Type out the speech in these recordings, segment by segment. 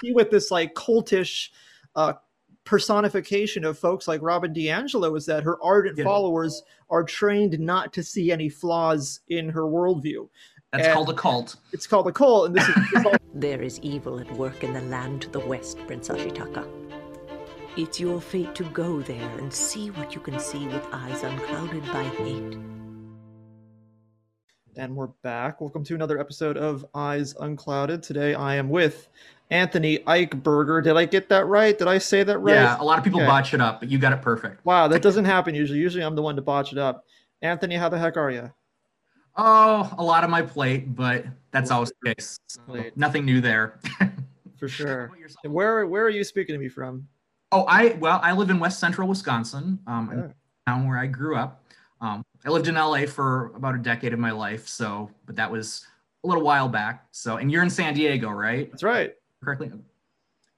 see with this like cultish uh, personification of folks like Robin DiAngelo is that her ardent Yeah. followers are trained not to see any flaws in her worldview. That's And- called a cult. It's called a cult, and this is, this all- There is evil at work in the land to the west, Prince Ashitaka. It's your fate to go there and see what you can see with eyes unclouded by hate. and we're back. Welcome to another episode of Eyes Unclouded. Today I am with Anthony Eichberger. Did I get that right? Did I say that right? Yeah, a lot of people Okay. botch it up, but you got it perfect. Wow, that doesn't happen usually. Usually I'm the one to botch it up. Anthony, how the heck are you? Oh, a lot on my plate, but that's always the case. So, nothing new there. For sure. And where where are you speaking to me from? Oh, I well, I live in West Central Wisconsin, um, Yeah. town where I grew up. Um, I lived in LA for about a decade of my life, so but that was a little while back. So, and you're in San Diego, right? That's right. Correctly,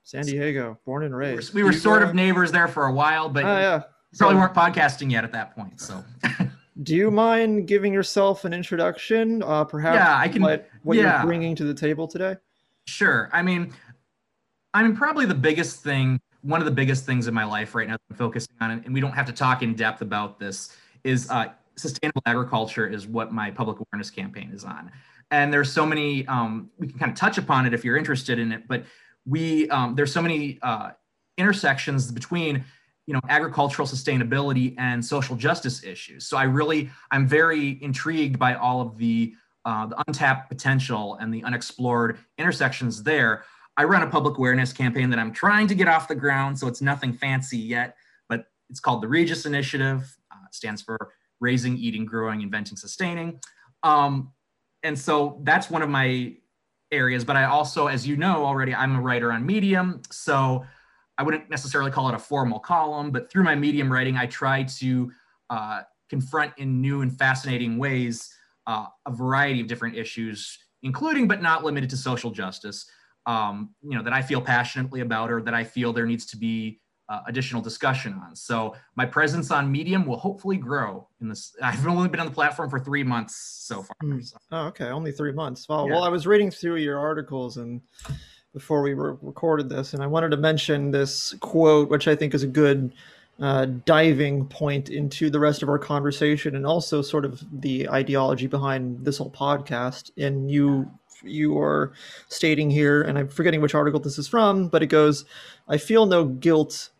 San Diego, born and we were, raised. we were sort of neighbors there for a while, but Oh yeah. probably weren't podcasting yet at that point. So, Do you mind giving yourself an introduction? Uh, perhaps Yeah, I can- what, what yeah. you're bringing to the table today? Sure. I mean, I mean, probably the biggest thing, one of the biggest things in my life right now that I'm focusing on, and we don't have to talk in depth about this, is uh, sustainable agriculture is what my public awareness campaign is on. And there's so many, um, we can kind of touch upon it if you're interested in it, but we, um, there's so many uh, intersections between you know agricultural sustainability and social justice issues. So i really i'm very intrigued by all of the uh, the untapped potential and the unexplored intersections there. I run a public awareness campaign that i'm trying to get off the ground so it's nothing fancy yet but it's called the regis initiative. Uh, stands for raising eating growing inventing sustaining. Um, and so that's one of my areas but i also as you know already i'm a writer on medium so I wouldn't necessarily call it a formal column, but through my medium writing, I try to uh, confront in new and fascinating ways uh, a variety of different issues, including but not limited to social justice. Um, you know that I feel passionately about, or that I feel there needs to be uh, additional discussion on. So my presence on Medium will hopefully grow. In this, I've only been on the platform for three months so far. Hmm. so. Oh, okay. Only three months. Well, Yeah. well, I was reading through your articles and before we re- recorded this, and I wanted to mention this quote, which I think is a good uh, diving point into the rest of our conversation, and also sort of the ideology behind this whole podcast. And you, you are stating here, and I'm forgetting which article this is from, but it goes, "I feel no guilt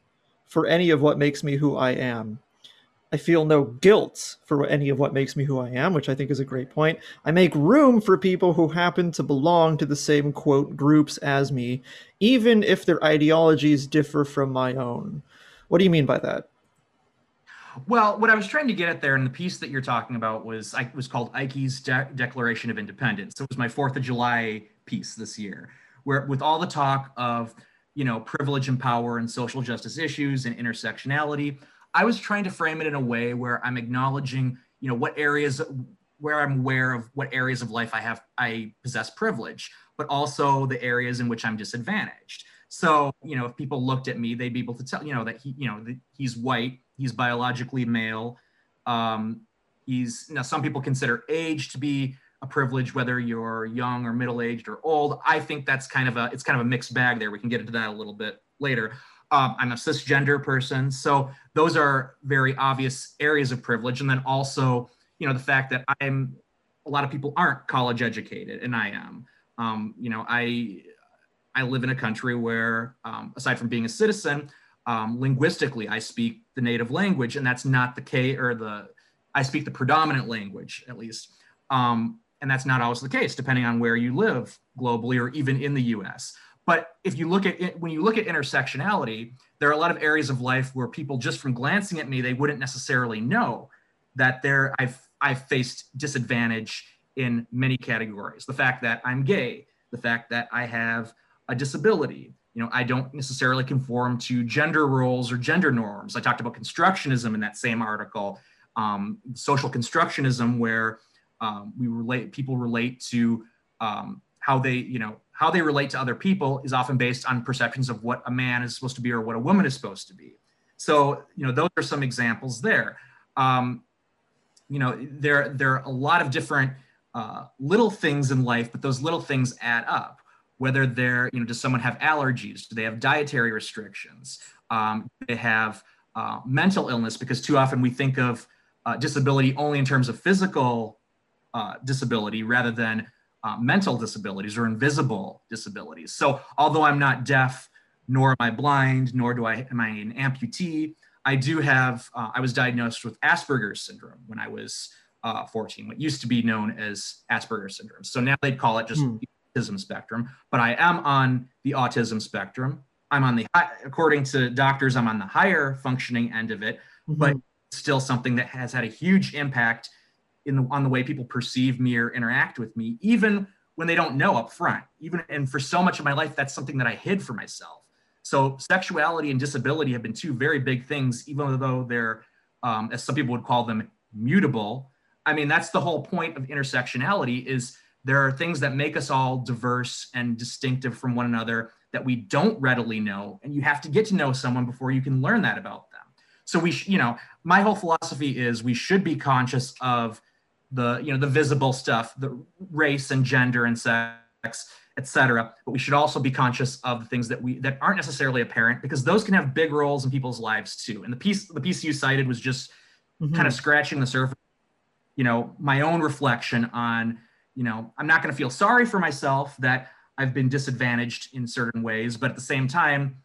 for any of what makes me who I am." I feel no guilt for any of what makes me who I am, which I think is a great point. I make room for people who happen to belong to the same quote groups as me, even if their ideologies differ from my own. What do you mean by that? Well, what I was trying to get at there in the piece that you're talking about was I was called Ike's De- Declaration of Independence. It was my Fourth of July piece this year, where with all the talk of you know privilege and power and social justice issues and intersectionality, I was trying to frame it in a way where I'm acknowledging you know what areas where I'm aware of what areas of life I have I possess privilege, but also the areas in which I'm disadvantaged. So, you know, if people looked at me, they'd be able to tell, you know, that he, you know, he's white, he's biologically male. Um, he's now some people consider age to be a privilege, whether you're young or middle-aged or old. I think that's kind of a it's kind of a mixed bag there. We can get into that a little bit later. Um, I'm a cisgender person, so those are very obvious areas of privilege. And then also, you know, the fact that I'm a lot of people aren't college educated, and I am. Um, you know, I I live in a country where, um, aside from being a citizen, um, linguistically I speak the native language, and that's not the K or the I speak the predominant language at least, um, and that's not always the case, depending on where you live globally or even in the U.S. But if you look at it, when you look at intersectionality, there are a lot of areas of life where people, just from glancing at me, they wouldn't necessarily know that there I've I've faced disadvantage in many categories. The fact that I'm gay, the fact that I have a disability. You know, I don't necessarily conform to gender roles or gender norms. I talked about constructionism in that same article, um, social constructionism, where um, we relate people relate to um, how they, you know, how they relate to other people is often based on perceptions of what a man is supposed to be or what a woman is supposed to be. So, you know, those are some examples there. Um, you know, there there are a lot of different uh, little things in life, but those little things add up whether they're, you know, does someone have allergies? Do they have dietary restrictions? Um, they have uh, mental illness because too often we think of uh, disability only in terms of physical uh, disability rather than uh, mental disabilities or invisible disabilities. So although I'm not deaf, nor am I blind, nor do I am I an amputee, I do have. Uh, I was diagnosed with Asperger's syndrome when I was uh, 14, what used to be known as Asperger's syndrome. So now they'd call it just hmm autism spectrum, but I am on the autism spectrum. I'm on the according to doctors, I'm on the higher functioning end of it, mm-hmm. but still something that has had a huge impact in the, on the way people perceive me or interact with me, even when they don't know up front. Even and for so much of my life, that's something that I hid for myself. So sexuality and disability have been two very big things, even though they're, um, as some people would call them, mutable. I mean, that's the whole point of intersectionality is there are things that make us all diverse and distinctive from one another that we don't readily know. And you have to get to know someone before you can learn that about them. So we, sh- you know, my whole philosophy is we should be conscious of the, you know, the visible stuff, the race and gender and sex, etc. But we should also be conscious of the things that we that aren't necessarily apparent because those can have big roles in people's lives too. And the piece the piece you cited was just mm-hmm. kind of scratching the surface. You know, my own reflection on you know, I'm not going to feel sorry for myself that I've been disadvantaged in certain ways, but at the same time,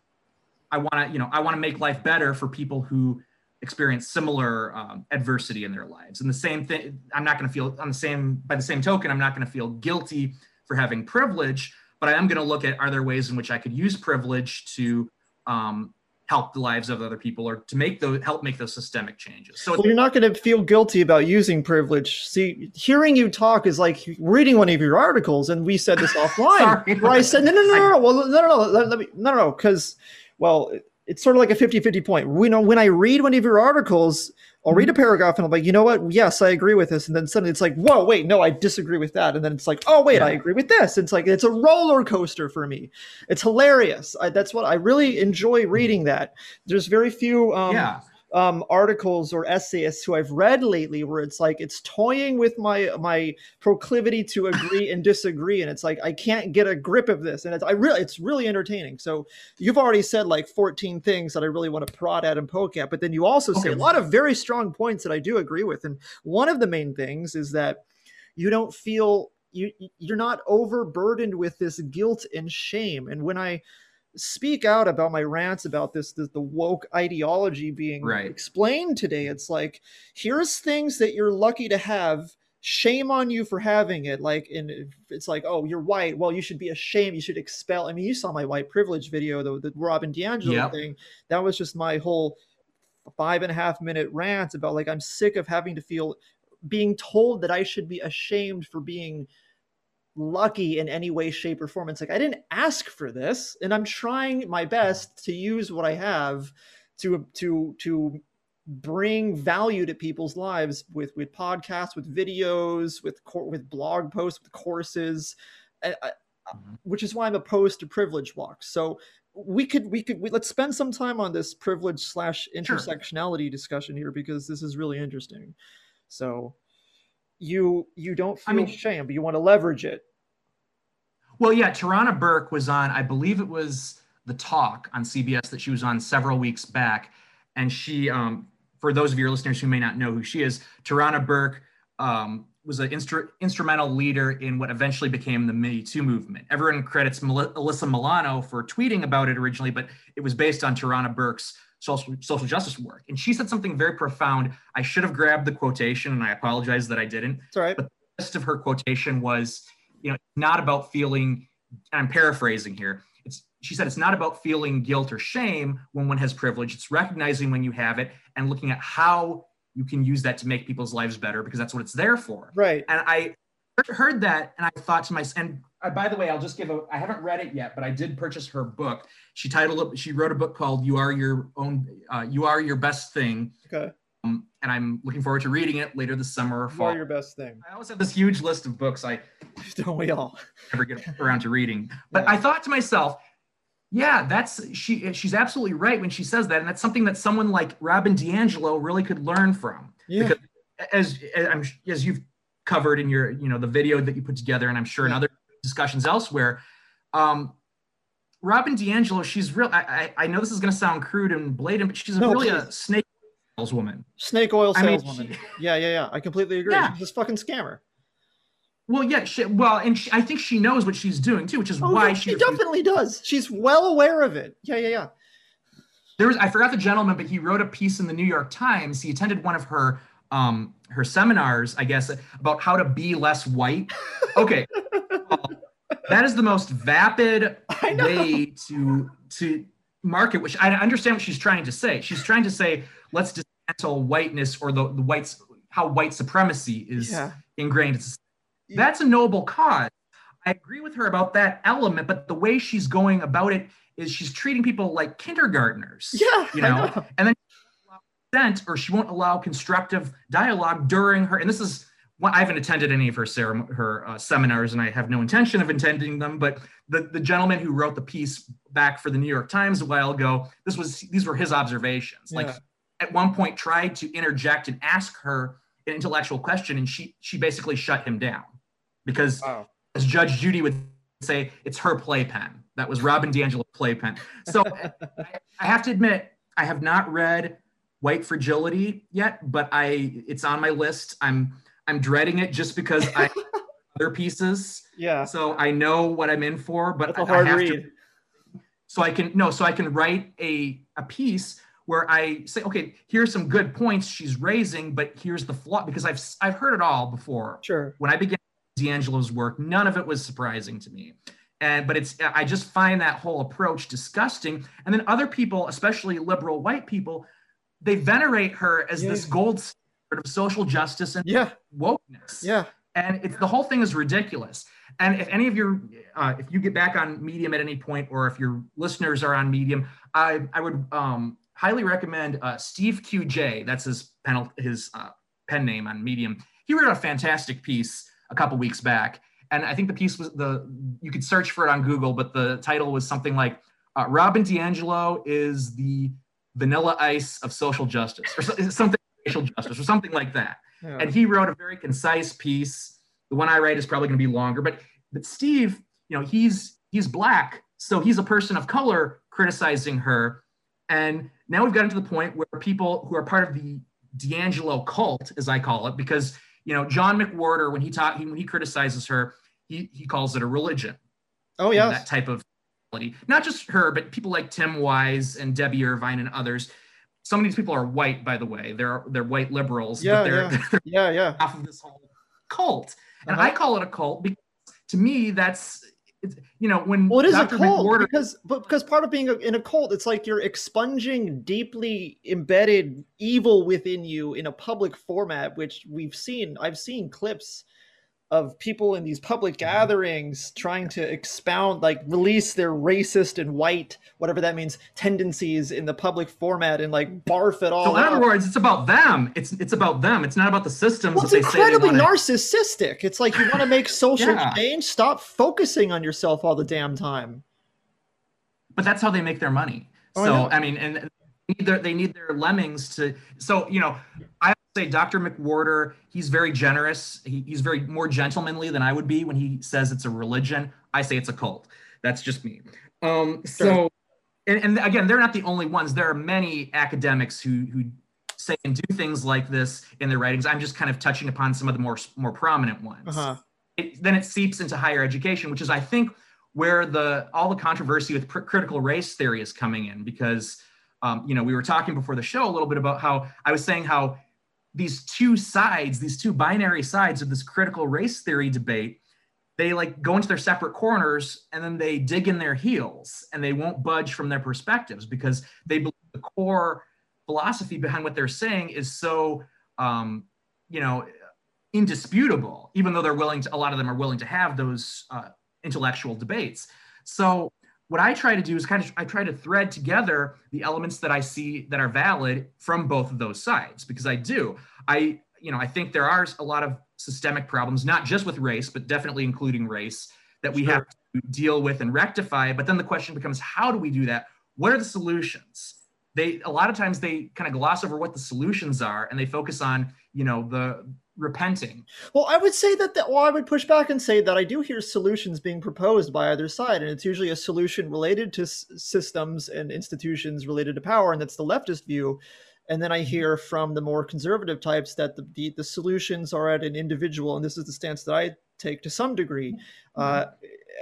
I want to, you know, I want to make life better for people who experience similar um, adversity in their lives. And the same thing, I'm not going to feel on the same, by the same token, I'm not going to feel guilty for having privilege, but I am going to look at are there ways in which I could use privilege to um, help the lives of other people or to make those help make those systemic changes. So well, you're not going to feel guilty about using privilege. See hearing you talk is like reading one of your articles and we said this offline where i said no no no no no well no no no let, let me no no because well it's sort of like a 50-50 point we know when i read one of your articles I'll read a mm-hmm. paragraph and I'm like, you know what? Yes, I agree with this. And then suddenly it's like, whoa, wait, no, I disagree with that. And then it's like, oh, wait, yeah. I agree with this. It's like, it's a roller coaster for me. It's hilarious. I, that's what I really enjoy reading that. There's very few um, yeah um, articles or essayists who I've read lately where it's like it's toying with my my proclivity to agree and disagree, and it's like I can't get a grip of this, and it's I really it's really entertaining. So you've already said like 14 things that I really want to prod at and poke at, but then you also say a lot of very strong points that I do agree with, and one of the main things is that you don't feel you you're not overburdened with this guilt and shame, and when I speak out about my rants about this, this the woke ideology being right. explained today. It's like here's things that you're lucky to have. Shame on you for having it. Like, and it's like, oh, you're white. Well, you should be ashamed. You should expel. I mean, you saw my white privilege video, the, the Robin DiAngelo yep. thing. That was just my whole five and a half minute rant about like I'm sick of having to feel being told that I should be ashamed for being lucky in any way, shape, or form. It's like I didn't ask for this, and I'm trying my best to use what I have to to to bring value to people's lives with with podcasts, with videos, with with blog posts, with courses, I, I, mm-hmm. which is why I'm opposed to privilege walks. So we could we could we, let's spend some time on this privilege slash intersectionality sure. discussion here because this is really interesting. So you you don't feel I mean, shame, but you want to leverage it. Well, yeah, Tarana Burke was on, I believe it was the talk on CBS that she was on several weeks back. And she, um, for those of your listeners who may not know who she is, Tarana Burke um, was an instru- instrumental leader in what eventually became the Me Too movement. Everyone credits Mel- Alyssa Milano for tweeting about it originally, but it was based on Tarana Burke's social, social justice work. And she said something very profound. I should have grabbed the quotation, and I apologize that I didn't. It's all right. But the rest of her quotation was, you know, not about feeling, I'm paraphrasing here. It's, she said it's not about feeling guilt or shame when one has privilege. It's recognizing when you have it and looking at how you can use that to make people's lives better because that's what it's there for. Right. And I heard that and I thought to myself, and uh, by the way, I'll just give a, I haven't read it yet, but I did purchase her book. She titled it, she wrote a book called You Are Your Own, uh, You Are Your Best Thing. Okay. Um, and I'm looking forward to reading it later this summer or fall. You are your best thing. I always have this huge list of books I don't we all never get around to reading. But yeah. I thought to myself, yeah, that's she she's absolutely right when she says that. And that's something that someone like Robin DiAngelo really could learn from. Yeah. Because as as, as you've covered in your, you know, the video that you put together, and I'm sure in other discussions elsewhere, Um, Robin DiAngelo, she's real. I, I, I know this is going to sound crude and blatant, but she's No, really please. a snake saleswoman. Snake oil I mean, saleswoman. she- yeah, yeah, yeah. I completely agree. Yeah. She's a fucking scammer. Well, yeah, she, well, and she, I think she knows what she's doing too, which is Oh, why yeah, she. she definitely does. She's well aware of it. Yeah, yeah, yeah. there was I forgot the gentleman, but he wrote a piece in the New York Times. He attended one of her um her seminars, I guess, about how to be less white. Okay, that is the most vapid way to to market. Which I understand what she's trying to say. She's trying to say let's dismantle whiteness or the the whites how white supremacy is Yeah. ingrained. in. That's a noble cause. I agree with her about that element, but the way she's going about it is she's treating people like kindergartners. Yeah, You I know, and then she won't allow consent or she won't allow constructive dialogue during her. And this is well, I haven't attended any of her cerem- her uh, seminars, and I have no intention of attending them. But the the gentleman who wrote the piece back for the New York Times a while ago, this was these were his observations. Like at one point tried to interject and ask her an intellectual question, and she she basically shut him down because Wow. as Judge Judy would say, it's her playpen. That was Robin DiAngelo's playpen. So I, I have to admit, I have not read White Fragility yet, but I it's on my list. I'm I'm dreading it just because I other pieces. Yeah. So I know what I'm in for, but That's I- a hard read. to so I can no, so I can write a a piece where I say, okay, here's some good points she's raising, but here's the flaw because I've I've heard it all before Sure. when I began DiAngelo's work, none of it was surprising to me. And but it's I just find that whole approach disgusting. And then other people, especially liberal white people, they venerate her as Yeah. this gold of social justice and Yeah. wokeness. Yeah. And it's the whole thing is ridiculous. And if any of your, uh, if you get back on Medium at any point, or if your listeners are on Medium, I I would um, highly recommend uh, Steve QJ. That's his pen his uh, pen name on Medium. He wrote a fantastic piece a couple weeks back, and I think the piece was the you could search for it on Google, but the title was something like uh, Robin DiAngelo is the Vanilla Ice of social justice, or something racial justice, or something like that yeah. and he wrote a very concise piece. The one I write is probably going to be longer, but but Steve, you know, he's he's black, so he's a person of color criticizing her, and now we've gotten to the point where people who are part of the DiAngelo cult, as I call it, because you know John McWhorter, when he taught he, when he criticizes her, he he calls it a religion. oh you know, that type of not just her, but people like Tim Wise and Debby Irving and others. Some of these people are white, by the way. They're they're white liberals, Yeah, but they're, yeah. they're Yeah. Yeah. half of this whole cult. And Uh-huh. I call it a cult because to me, that's, it's, you know, when Well, it is Dr. a cult McWhorter, because but because part of being a, in a cult, it's like you're expunging deeply embedded evil within you in a public format, which we've seen. I've seen clips of people in these public Mm-hmm. gatherings trying to expound, like release their racist and white, whatever that means, tendencies in the public format and like barf it all. so in other words, it's about them. It's it's about them. It's not about the systems Well, that it's they say they incredibly narcissistic. It's like you want to make social Yeah. change. Stop focusing on yourself all the damn time. but that's how they make their money. Oh, so know. I, mean, and they need, their, they need their lemmings to. So you know, I say Dr. McWhorter. He's very generous. He, he's very more gentlemanly than I would be when he says it's a religion. I say it's a cult. That's just me. Um, so, and, and again, they're not the only ones. There are many academics who who say and do things like this in their writings. I'm just kind of touching upon some of the more more prominent ones Uh-huh. it, then it seeps into higher education, which is, I think, where the all the controversy with pr- critical race theory is coming in. Because, um, you know, we were talking before the show a little bit about how I was saying how these two sides, these two binary sides of this critical race theory debate, they like go into their separate corners and then they dig in their heels and they won't budge from their perspectives because they believe the core philosophy behind what they're saying is so, um, you know, indisputable, even though they're willing to, a lot of them are willing to have those uh, intellectual debates. So what I try to do is kind of, I try to thread together the elements that I see that are valid from both of those sides, because I do. I, you know, I think there are a lot of systemic problems, not just with race, but definitely including race that we Sure. have to deal with and rectify. But then the question becomes, how do we do that? What are the solutions? They, a lot of times they kind of gloss over what the solutions are and they focus on, you know, the, repenting. Well, I would say that, that well, I would push back and say that I do hear solutions being proposed by either side, and it's usually a solution related to s- systems and institutions related to power, and that's the leftist view. And then I mm-hmm. hear from the more conservative types that the, the, the solutions are at an individual, and this is the stance that I take to some degree, mm-hmm. uh,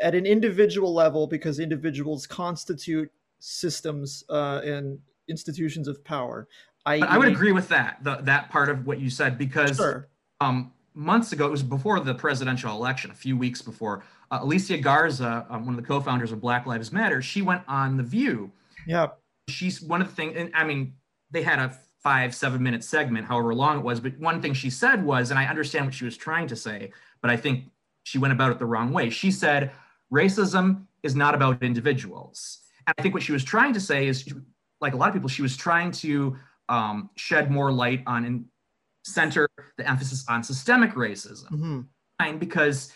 at an individual level, because individuals constitute systems uh, and institutions of power. I, I would agree with that, the, that part of what you said, because sure um, months ago, it was before the presidential election, a few weeks before, uh, Alicia Garza, um, one of the co-founders of Black Lives Matter, she went on The View. Yeah. She's one of the things, and I mean, they had a five, seven minute segment, however long it was, but one thing she said was, and I understand what she was trying to say, but I think she went about it the wrong way. She said, racism is not about individuals. And I think what she was trying to say is, like a lot of people, she was trying to um, shed more light on center the emphasis on systemic racism mm-hmm. because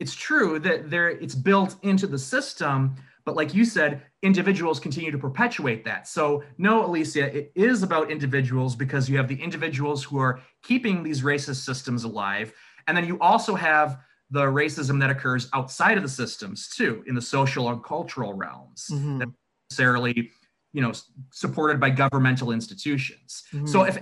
it's true that there it's built into the system but like you said individuals continue to perpetuate that so no alicia it is about individuals because you have the individuals who are keeping these racist systems alive and then you also have the racism that occurs outside of the systems too in the social and cultural realms mm-hmm. necessarily you know supported by governmental institutions mm-hmm. so if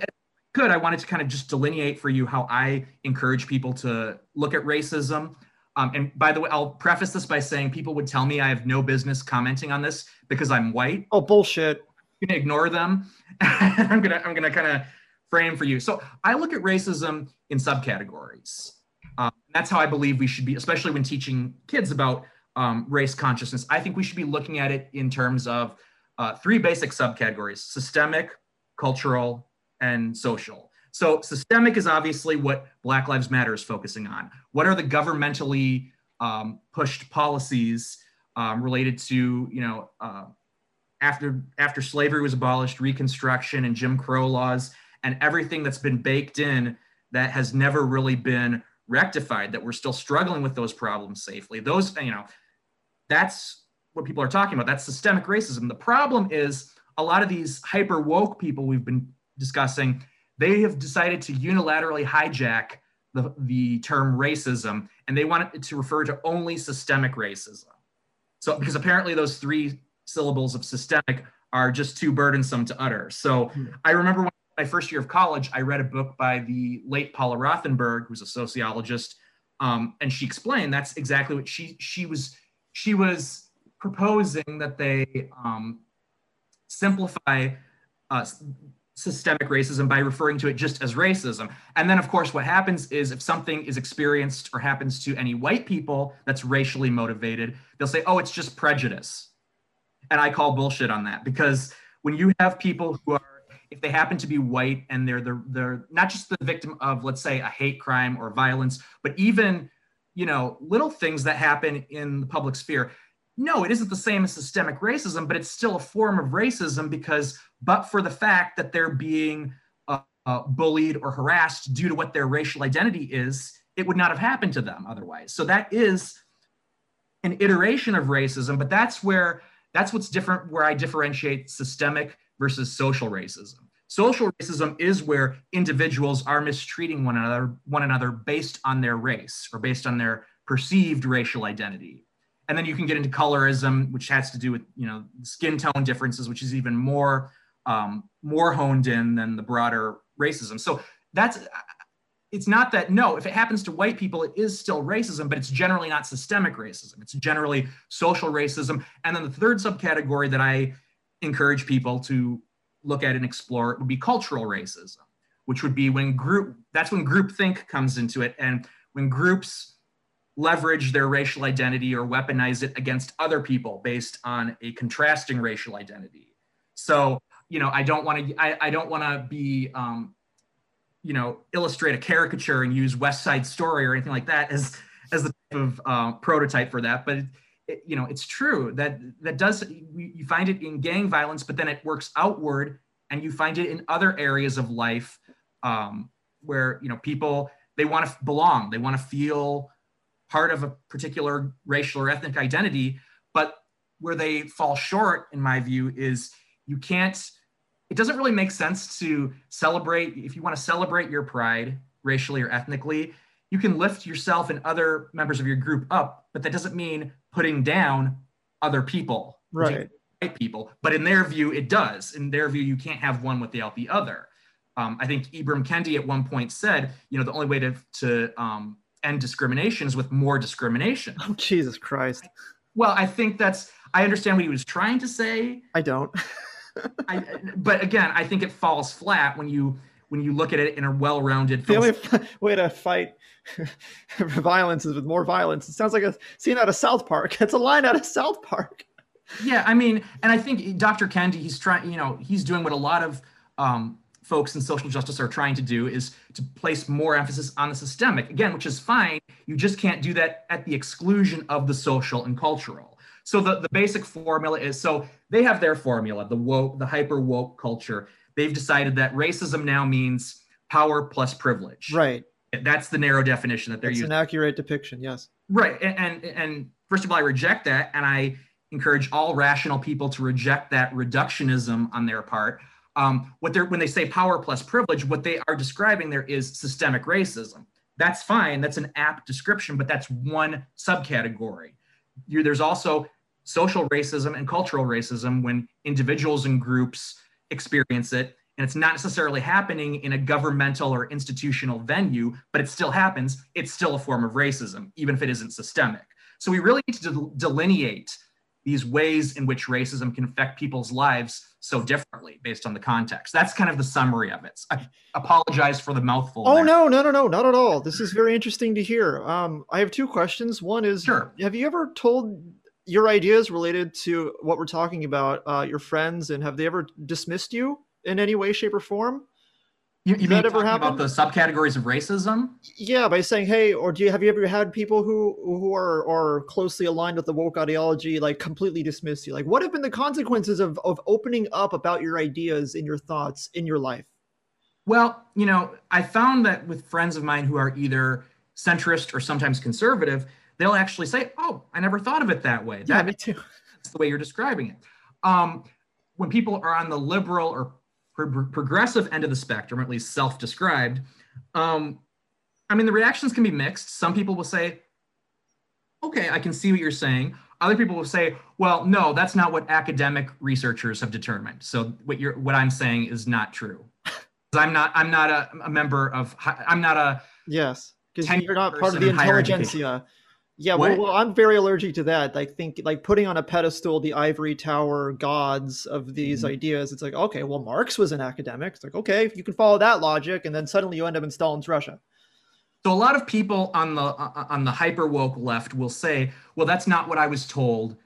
could, I wanted to kind of just delineate for you how I encourage people to look at racism. Um, and by the way, I'll preface this by saying people would tell me I have no business commenting on this because I'm white. Oh, bullshit. I'm gonna ignore them. I'm gonna I'm gonna kind of frame for you. So I look at racism in subcategories. Um, that's how I believe we should be, especially when teaching kids about um, race consciousness. I think we should be looking at it in terms of uh, three basic subcategories: systemic, cultural, and social. So systemic is obviously what Black Lives Matter is focusing on. What are the governmentally um, pushed policies um, related to, you know, uh, after after slavery was abolished, Reconstruction and Jim Crow laws, and everything that's been baked in that has never really been rectified. That we're still struggling with those problems safely. Those, you know, that's what people are talking about. That's systemic racism. The problem is a lot of these hyper woke people we've been discussing, they have decided to unilaterally hijack the, the term racism and they want it to refer to only systemic racism. So, because apparently those three syllables of systemic are just too burdensome to utter. So, hmm. I remember when my first year of college, I read a book by the late Paula Rothenberg, who's a sociologist, um, and she explained that's exactly what she she was she was proposing that they um, simplify uh, systemic racism by referring to it just as racism. And then, of course, what happens is if something is experienced or happens to any white people that's racially motivated, they'll say, oh, it's just prejudice. And I call bullshit on that because when you have people who are, if they happen to be white and they're the, they're not just the victim of, let's say, a hate crime or violence, but even, you know, little things that happen in the public sphere, no, it isn't the same as systemic racism, but it's still a form of racism because, but for the fact that they're being uh, uh, bullied or harassed due to what their racial identity is, it would not have happened to them otherwise. So that is an iteration of racism, but that's where that's what's different, where I differentiate systemic versus social racism. Social racism is where individuals are mistreating one another, one another based on their race or based on their perceived racial identity and then you can get into colorism, which has to do with you know skin tone differences, which is even more um, more honed in than the broader racism. So that's it's not that no, if it happens to white people, it is still racism, but it's generally not systemic racism. It's generally social racism. And then the third subcategory that I encourage people to look at and explore would be cultural racism, which would be when group that's when groupthink comes into it, and when groups leverage their racial identity or weaponize it against other people based on a contrasting racial identity. So, you know, I don't want to, I, I, don't want to be, um, you know, illustrate a caricature and use West Side Story or anything like that as, as the type of uh, prototype for that. But, it, you know, it's true that that does, you find it in gang violence, but then it works outward and you find it in other areas of life um, where, you know, people, they want to belong, they want to feel, part of a particular racial or ethnic identity. But where they fall short, in my view, is you can't, it doesn't really make sense to celebrate, if you want to celebrate your pride, racially or ethnically. You can lift yourself and other members of your group up, but that doesn't mean putting down other people, right? White people. But in their view, it does. In their view, you can't have one without the other. Um, I think Ibram Kendi at one point said, you know, the only way to to um, end discrimination is with more discrimination. Oh Jesus Christ! Well, I think that's. I understand what he was trying to say. I don't. I, but again, I think it falls flat when you when you look at it in a well-rounded. The only way to fight violence is with more violence. It sounds like a scene out of South Park. It's a line out of South Park. Yeah, I mean, and I think Dr. Kendi, he's trying. You know, he's doing what a lot of um, folks in social justice are trying to do is to place more emphasis on the systemic again, which is fine. You just can't do that at the exclusion of the social and cultural. So the, the basic formula is so they have their formula, the woke, the hyper woke culture. They've decided that racism now means power plus privilege. Right. That's the narrow definition that they're using. an accurate depiction, yes. Right. And, and and first of all, I reject that, and I encourage all rational people to reject that reductionism on their part. Um, what they're when they say power plus privilege, what they are describing there is systemic racism. That's fine. That's an apt description, but that's one subcategory. You're, there's also social racism and cultural racism when individuals and groups experience it and it's not necessarily happening in a governmental or institutional venue but it still happens it's still a form of racism even if it isn't systemic so we really need to delineate these ways in which racism can affect people's lives so differently based on the context. That's kind of the summary of it. So I apologize for the mouthful. Oh there. no, no, no, no, not at all. This is very interesting to hear. Um, I have two questions. One is, sure. have you ever told your ideas related to what we're talking about, uh, your friends, and have they ever dismissed you in any way, shape, or form? You, you mean ever about the subcategories of racism? Yeah, by saying, "Hey," or do you have you ever had people who who are are closely aligned with the woke ideology like completely dismiss you? Like, what have been the consequences of of opening up about your ideas and your thoughts in your life? Well, you know, I found that with friends of mine who are either centrist or sometimes conservative, they'll actually say, "Oh, I never thought of it that way." Yeah, me too. That's the way you're describing it. Um, when people are on the liberal or pro- progressive end of the spectrum, at least self-described, um, I mean, the reactions can be mixed. Some people will say, "Okay, I can see what you're saying." Other people will say, "Well, no, that's not what academic researchers have determined. So what you're what I'm saying is not true." I'm not I'm not a, a member of I'm not a yes because you're not part of the intelligentsia. Yeah, well, well, I'm very allergic to that. I think like putting on a pedestal the ivory tower gods of these Mhm. ideas. It's like, okay, well, Marx was an academic. It's like, okay, you can follow that logic, and then suddenly you end up in Stalin's Russia. So a lot of people on the uh, on the hyper woke left will say, "Well, that's not what I was told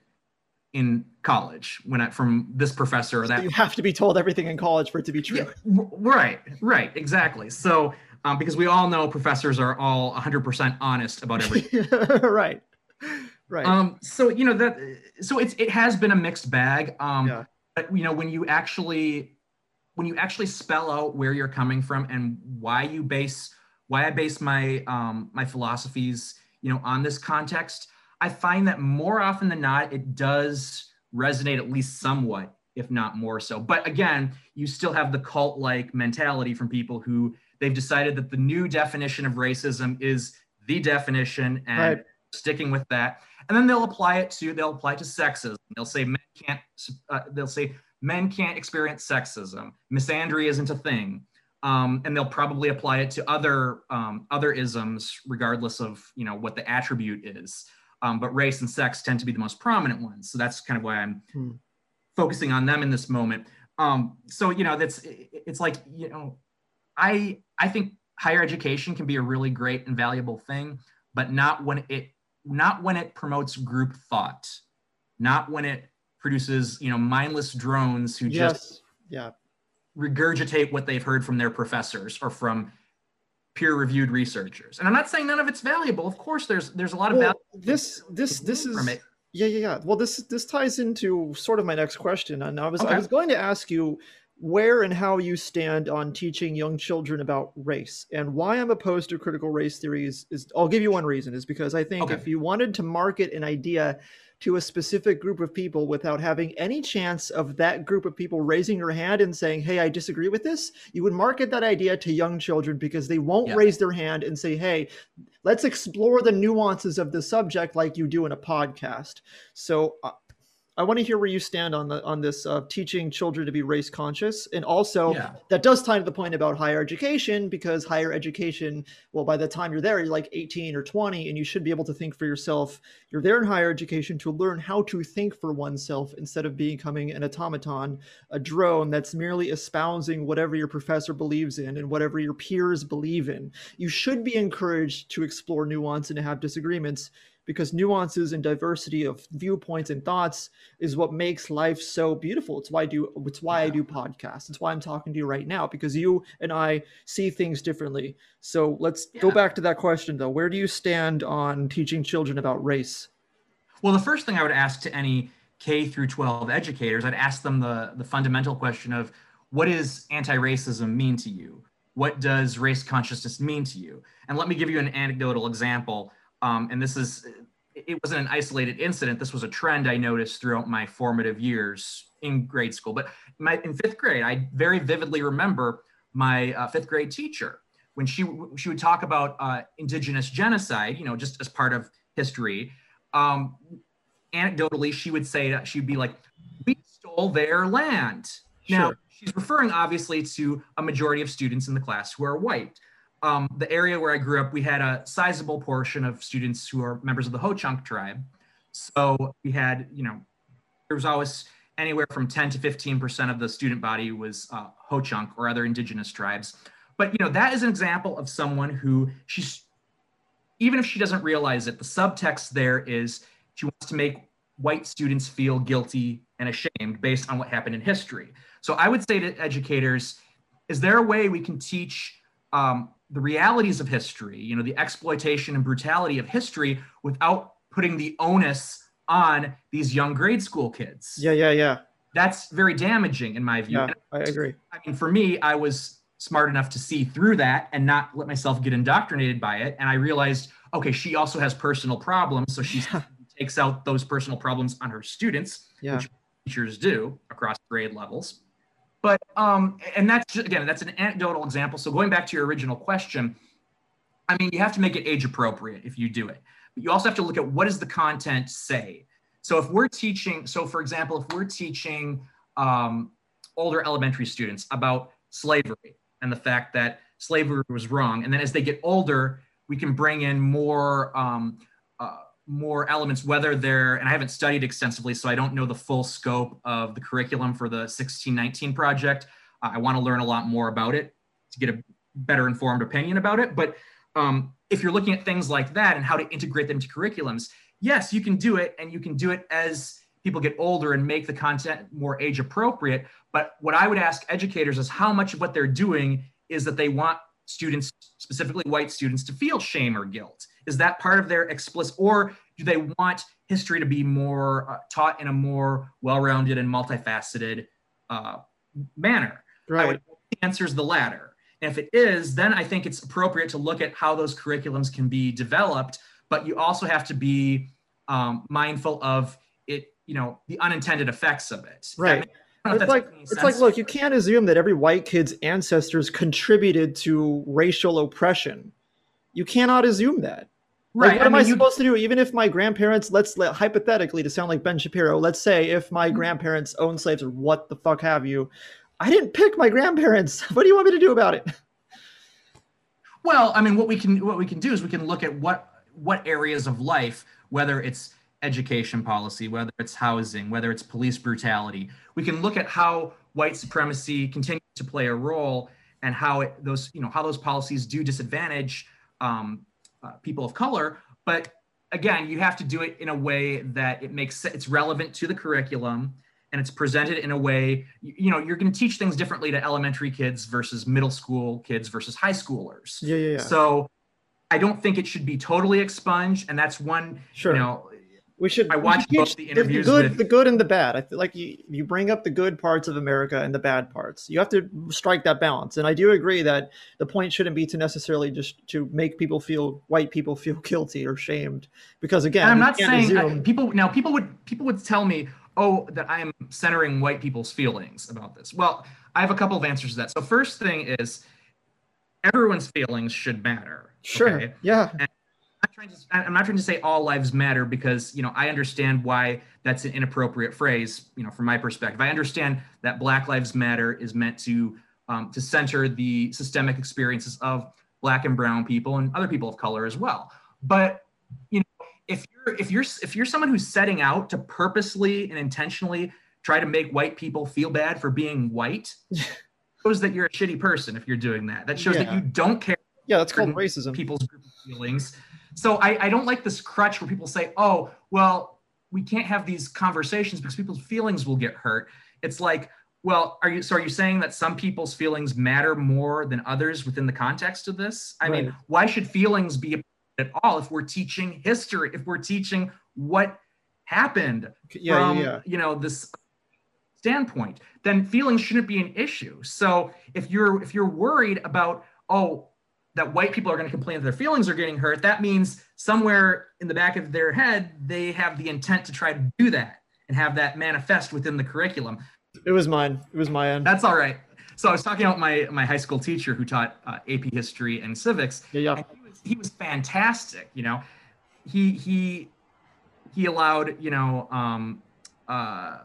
in college when I from this professor or that." You have to be told everything in college for it to be true. Yeah, right, right, exactly. So um, because we all know professors are all 100% honest about everything. right, right. um, so you know that so it's it has been a mixed bag. Um, Yeah. But you know when you actually when you actually spell out where you're coming from and why you base why I base my um, my philosophies you know on this context, I find that more often than not it does resonate at least somewhat, if not more so. But again, you still have the cult-like mentality from people who they've decided that the new definition of racism is the definition and Right. sticking with that. And then they'll apply it to they'll apply it to sexism. They'll say men can't uh, they'll say men can't experience sexism. Misandry isn't a thing. Um, and they'll probably apply it to other um, other isms regardless of you know what the attribute is. Um, but race and sex tend to be the most prominent ones. So that's kind of why i'm Hmm. focusing on them in this moment. Um, so you know that's it's like you know i i think higher education can be a really great and valuable thing but not when it not when it promotes group thought not when it produces you know mindless drones who just yeah, regurgitate what they've heard from their professors or from peer-reviewed researchers. And i'm not saying none of it's valuable. Of course there's there's a lot of well, value this this this is it. Yeah, yeah, yeah. Well, this this ties into sort of my next question, and I was I was going to ask you where and how you stand on teaching young children about race and why I'm opposed to critical race theories is I'll give you one reason is because I think Okay. if you wanted to market an idea to a specific group of people without having any chance of that group of people raising their hand and saying, Hey, I disagree with this, you would market that idea to young children because they won't yeah. raise their hand and say, Hey, let's explore the nuances of the subject like you do in a podcast. So uh, I want to hear where you stand on the on this uh, teaching children to be race conscious, and also yeah. that does tie to the point about higher education because higher education, well, by the time you're there, you're like 18 or 20, and you should be able to think for yourself. You're there in higher education to learn how to think for oneself instead of becoming an automaton, a drone that's merely espousing whatever your professor believes in and whatever your peers believe in. You should be encouraged to explore nuance and to have disagreements because nuances and diversity of viewpoints and thoughts is what makes life so beautiful. It's why I do it's why I do podcasts. It's why I'm talking to you right now because you and I see things differently. So let's yeah. go back to that question though. Where do you stand on teaching children about race? Well, the first thing I would ask to any K through 12 educators, I'd ask them the, the fundamental question of what does anti-racism mean to you? What does race consciousness mean to you? And let me give you an anecdotal example. Um, and this is, it wasn't an isolated incident. This was a trend I noticed throughout my formative years in grade school. But my, in fifth grade, I very vividly remember my uh, fifth grade teacher when she she would talk about uh, indigenous genocide, you know, just as part of history. Um, anecdotally, she would say that she'd be like, "We stole their land." Sure. Now she's referring obviously to a majority of students in the class who are white um, the area where I grew up, we had a sizable portion of students who are members of the Ho Chunk tribe. So we had, you know, there was always anywhere from 10 to 15% of the student body was uh, Ho Chunk or other indigenous tribes. But, you know, that is an example of someone who she's, even if she doesn't realize it, the subtext there is she wants to make white students feel guilty and ashamed based on what happened in history. So I would say to educators, is there a way we can teach um, the realities of history, you know, the exploitation and brutality of history without putting the onus on these young grade school kids. Yeah, yeah, yeah. That's very damaging in my view. Yeah, I agree. I mean, for me, I was smart enough to see through that and not let myself get indoctrinated by it. And I realized, okay, she also has personal problems. So she yeah. takes out those personal problems on her students, yeah. which teachers do across grade levels. But um, and that's just, again, that's an anecdotal example. So going back to your original question, I mean, you have to make it age appropriate if you do it. But you also have to look at what does the content say. So if we're teaching, so for example, if we're teaching um, older elementary students about slavery and the fact that slavery was wrong, and then as they get older, we can bring in more um, more elements, whether they're, and I haven't studied extensively, so I don't know the full scope of the curriculum for the 1619 project. I want to learn a lot more about it to get a better informed opinion about it. But um, if you're looking at things like that and how to integrate them into curriculums, yes, you can do it, and you can do it as people get older and make the content more age appropriate. But what I would ask educators is how much of what they're doing is that they want students, specifically white students, to feel shame or guilt is that part of their explicit, or do they want history to be more uh, taught in a more well-rounded and multifaceted uh, manner? Right. I would the answer is the latter. And if it is, then I think it's appropriate to look at how those curriculums can be developed. But you also have to be um, mindful of it, you know, the unintended effects of it. Right. it's like it's like look, you can't assume that every white kid's ancestors contributed to racial oppression. You cannot assume that. Right. Like, what I am mean, I supposed you... to do? Even if my grandparents, let's let, hypothetically, to sound like Ben Shapiro, let's say if my mm-hmm. grandparents owned slaves or what the fuck have you, I didn't pick my grandparents. What do you want me to do about it? Well, I mean, what we can what we can do is we can look at what what areas of life, whether it's education policy, whether it's housing, whether it's police brutality, we can look at how white supremacy continues to play a role and how it, those you know how those policies do disadvantage um, uh, people of color. But again, you have to do it in a way that it makes it's relevant to the curriculum and it's presented in a way you, you know you're going to teach things differently to elementary kids versus middle school kids versus high schoolers. Yeah, yeah. yeah. So I don't think it should be totally expunged, and that's one. Sure. You know, we should. I watched both the interviews. The good, with, the good and the bad. I feel like you you bring up the good parts of America and the bad parts. You have to strike that balance. And I do agree that the point shouldn't be to necessarily just to make people feel white people feel guilty or shamed. Because again, and I'm not saying I, people now people would people would tell me, oh, that I am centering white people's feelings about this. Well, I have a couple of answers to that. So first thing is everyone's feelings should matter. Sure. Okay? Yeah. And trying to I'm not trying to say all lives matter because you know I understand why that's an inappropriate phrase you know from my perspective. I understand that Black Lives Matter is meant to um, to center the systemic experiences of Black and Brown people and other people of color as well. But you know if you're if you're if you're someone who's setting out to purposely and intentionally try to make white people feel bad for being white shows that you're a shitty person if you're doing that. That shows yeah. that you don't care yeah that's called racism people's feelings so I, I don't like this crutch where people say, oh, well, we can't have these conversations because people's feelings will get hurt. It's like, well, are you so are you saying that some people's feelings matter more than others within the context of this? I right. mean, why should feelings be at all if we're teaching history, if we're teaching what happened yeah, from yeah. you know this standpoint, then feelings shouldn't be an issue. So if you're if you're worried about, oh, that white people are going to complain that their feelings are getting hurt, that means somewhere in the back of their head, they have the intent to try to do that and have that manifest within the curriculum. It was mine. It was my end. That's all right. So I was talking about my my high school teacher who taught uh, AP history and civics. Yeah, yeah. he was, he was fantastic. You know, he he he allowed you know um, uh,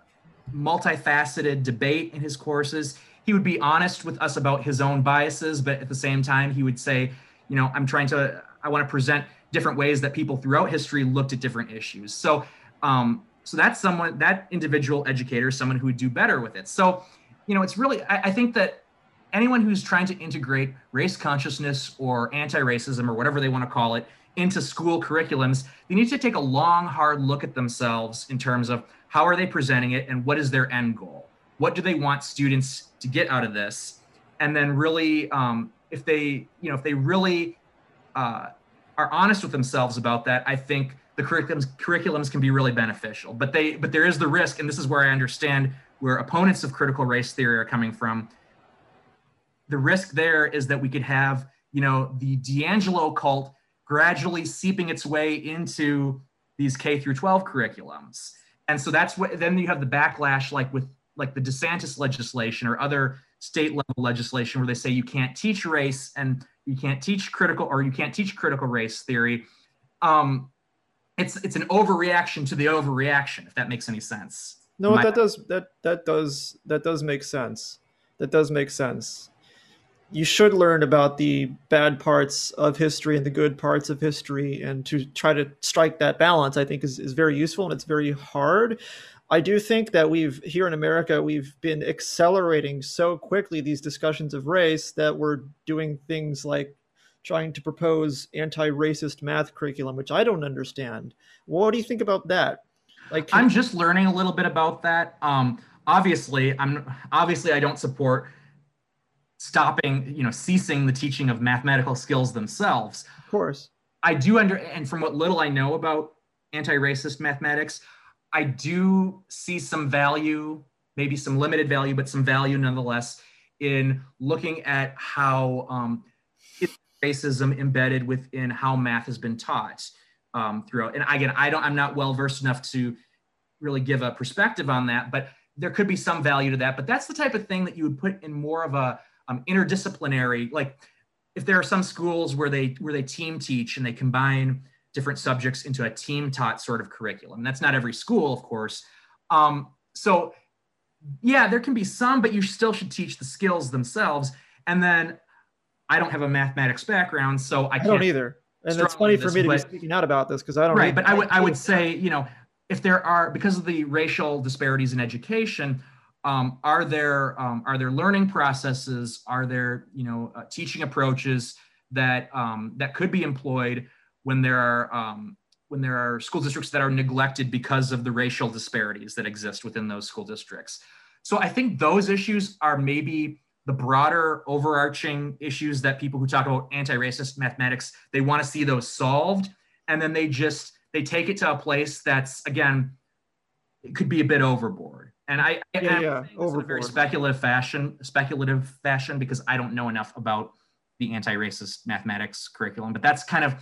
multifaceted debate in his courses he would be honest with us about his own biases, but at the same time, he would say, you know, I'm trying to, I want to present different ways that people throughout history looked at different issues. So, um, so that's someone, that individual educator, someone who would do better with it. So, you know, it's really, I, I think that anyone who's trying to integrate race consciousness or anti-racism or whatever they want to call it into school curriculums, they need to take a long, hard look at themselves in terms of how are they presenting it and what is their end goal what do they want students to get out of this? And then really um, if they you know if they really uh, are honest with themselves about that i think the curriculums curriculums can be really beneficial. But they but there is the risk and this is where i understand where opponents of critical race theory are coming from. The risk there is that we could have you know the DiAngelo cult gradually seeping its way into these K through 12 curriculums. And so that's what then you have the backlash like with like the DeSantis legislation or other state level legislation where they say you can't teach race and you can't teach critical or you can't teach critical race theory. Um, it's it's an overreaction to the overreaction, if that makes any sense. No, My- that does that that does that does make sense. That does make sense. You should learn about the bad parts of history and the good parts of history, and to try to strike that balance, I think is, is very useful and it's very hard. I do think that we've here in America we've been accelerating so quickly these discussions of race that we're doing things like trying to propose anti-racist math curriculum, which I don't understand. What do you think about that? Like, I'm just learning a little bit about that. Um, obviously, I'm obviously I don't support stopping, you know, ceasing the teaching of mathematical skills themselves. Of course, I do under, and from what little I know about anti-racist mathematics, I do see some value, maybe some limited value, but some value nonetheless, in looking at how um, racism embedded within how math has been taught um, throughout. And again, I don't, I'm not well versed enough to really give a perspective on that, but there could be some value to that. But that's the type of thing that you would put in more of a um, interdisciplinary, like if there are some schools where they where they team teach and they combine different subjects into a team taught sort of curriculum. That's not every school, of course. Um, so, yeah, there can be some, but you still should teach the skills themselves. And then I don't have a mathematics background, so I, I don't either. And it's funny for me to but, be speaking out about this because I don't. Right, but I would I would say you know if there are because of the racial disparities in education, um, are there um, are there learning processes? Are there you know uh, teaching approaches that um, that could be employed when there are um, when there are school districts that are neglected because of the racial disparities that exist within those school districts. So I think those issues are maybe the broader overarching issues that people who talk about anti-racist mathematics they want to see those solved. And then they just they take it to a place that's again it could be a bit overboard. And i yeah, yeah in a very speculative fashion speculative fashion because i don't know enough about the anti-racist mathematics curriculum but that's kind of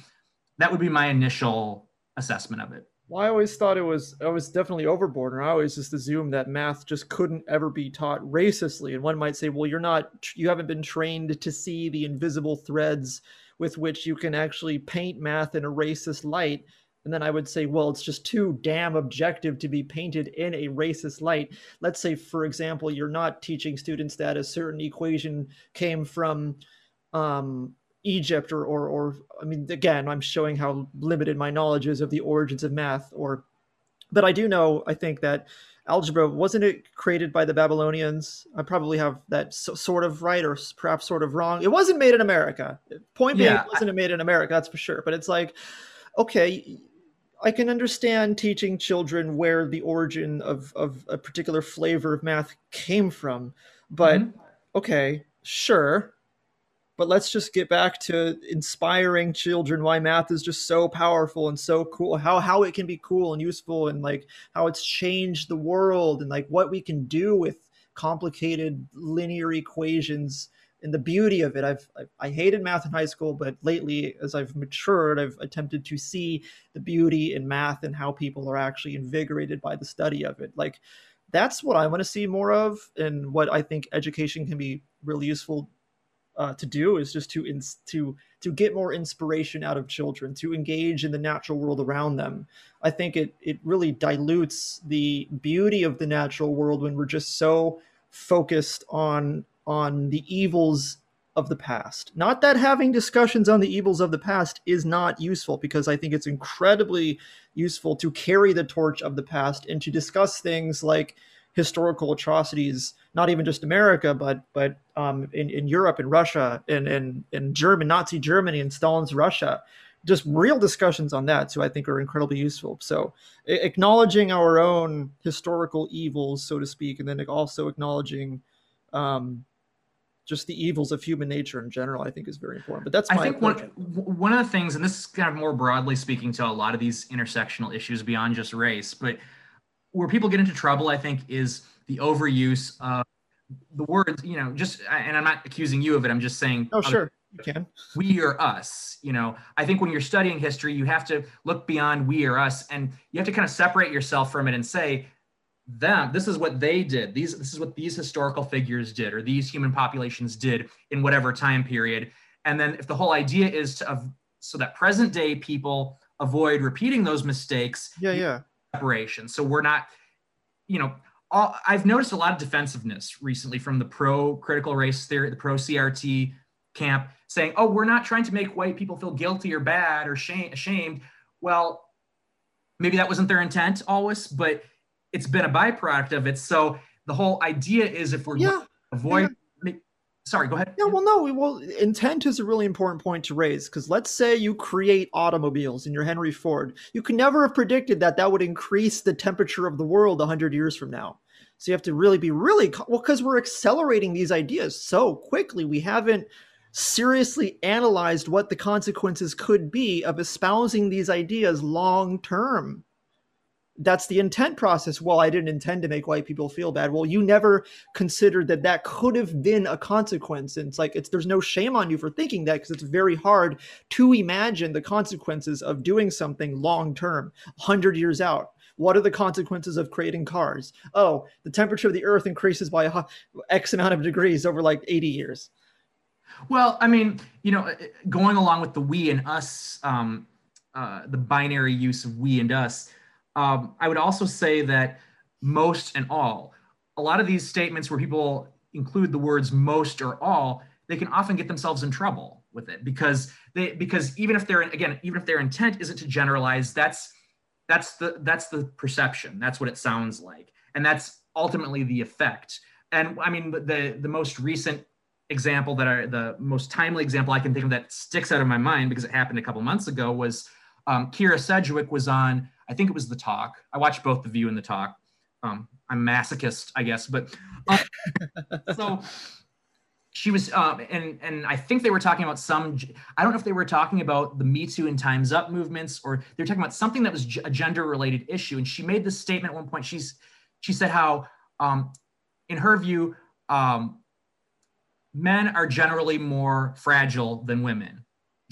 that would be my initial assessment of it well, I always thought it was I was definitely overboard, and I always just assumed that math just couldn't ever be taught racistly. And one might say, well, you're not you haven't been trained to see the invisible threads with which you can actually paint math in a racist light. And then I would say, well, it's just too damn objective to be painted in a racist light. Let's say, for example, you're not teaching students that a certain equation came from um, Egypt or, or, or, I mean, again, I'm showing how limited my knowledge is of the origins of math. Or, but I do know, I think that algebra wasn't it created by the Babylonians? I probably have that so, sort of right, or perhaps sort of wrong. It wasn't made in America. Point being, yeah, it wasn't made in America. That's for sure. But it's like, okay, I can understand teaching children where the origin of, of a particular flavor of math came from. But mm-hmm. okay, sure. But let's just get back to inspiring children why math is just so powerful and so cool. How how it can be cool and useful and like how it's changed the world and like what we can do with complicated linear equations and the beauty of it. I've, I've, i hated math in high school, but lately, as I've matured, I've attempted to see the beauty in math and how people are actually invigorated by the study of it. Like that's what I want to see more of, and what I think education can be really useful uh, to do is just to ins- to to get more inspiration out of children to engage in the natural world around them. I think it it really dilutes the beauty of the natural world when we're just so focused on on the evils of the past. Not that having discussions on the evils of the past is not useful, because I think it's incredibly useful to carry the torch of the past and to discuss things like historical atrocities, not even just America, but but um, in, in Europe and Russia and in, in German Nazi Germany and Stalin's Russia. Just real discussions on that, so I think are incredibly useful. So acknowledging our own historical evils, so to speak, and then also acknowledging um, just the evils of human nature in general, I think is very important. But that's I think one one of the things, and this is kind of more broadly speaking to a lot of these intersectional issues beyond just race, but where people get into trouble, I think, is the overuse of the words. You know, just and I'm not accusing you of it. I'm just saying. Oh, sure. You can. We or us. You know, I think when you're studying history, you have to look beyond we or us, and you have to kind of separate yourself from it and say them this is what they did these this is what these historical figures did or these human populations did in whatever time period and then if the whole idea is to so that present day people avoid repeating those mistakes yeah yeah separation so we're not you know all, i've noticed a lot of defensiveness recently from the pro critical race theory the pro crt camp saying oh we're not trying to make white people feel guilty or bad or shame, ashamed well maybe that wasn't their intent always but it's been a byproduct of it. So the whole idea is if we're yeah. avoid. Sorry, go ahead. Yeah, well, no, well, intent is a really important point to raise because let's say you create automobiles in your Henry Ford. You could never have predicted that that would increase the temperature of the world 100 years from now. So you have to really be really well because we're accelerating these ideas so quickly. We haven't seriously analyzed what the consequences could be of espousing these ideas long term that's the intent process. Well, I didn't intend to make white people feel bad. Well, you never considered that that could have been a consequence. And it's like, it's, there's no shame on you for thinking that because it's very hard to imagine the consequences of doing something long term, 100 years out. What are the consequences of creating cars? Oh, the temperature of the earth increases by a, X amount of degrees over like 80 years. Well, I mean, you know, going along with the we and us, um, uh, the binary use of we and us, um, I would also say that most and all, a lot of these statements where people include the words most or all, they can often get themselves in trouble with it because they because even if they're again even if their intent isn't to generalize, that's that's the that's the perception. That's what it sounds like, and that's ultimately the effect. And I mean the the most recent example that I the most timely example I can think of that sticks out of my mind because it happened a couple months ago was um, Kyra Sedgwick was on I think it was The Talk. I watched both The View and The Talk. Um, I'm masochist, I guess, but um, so she was um, and and i think they were talking about some i don't know if they were talking about the me too and times up movements or they were talking about something that was a gender related issue and she made this statement at one point she's she said how um, in her view um, men are generally more fragile than women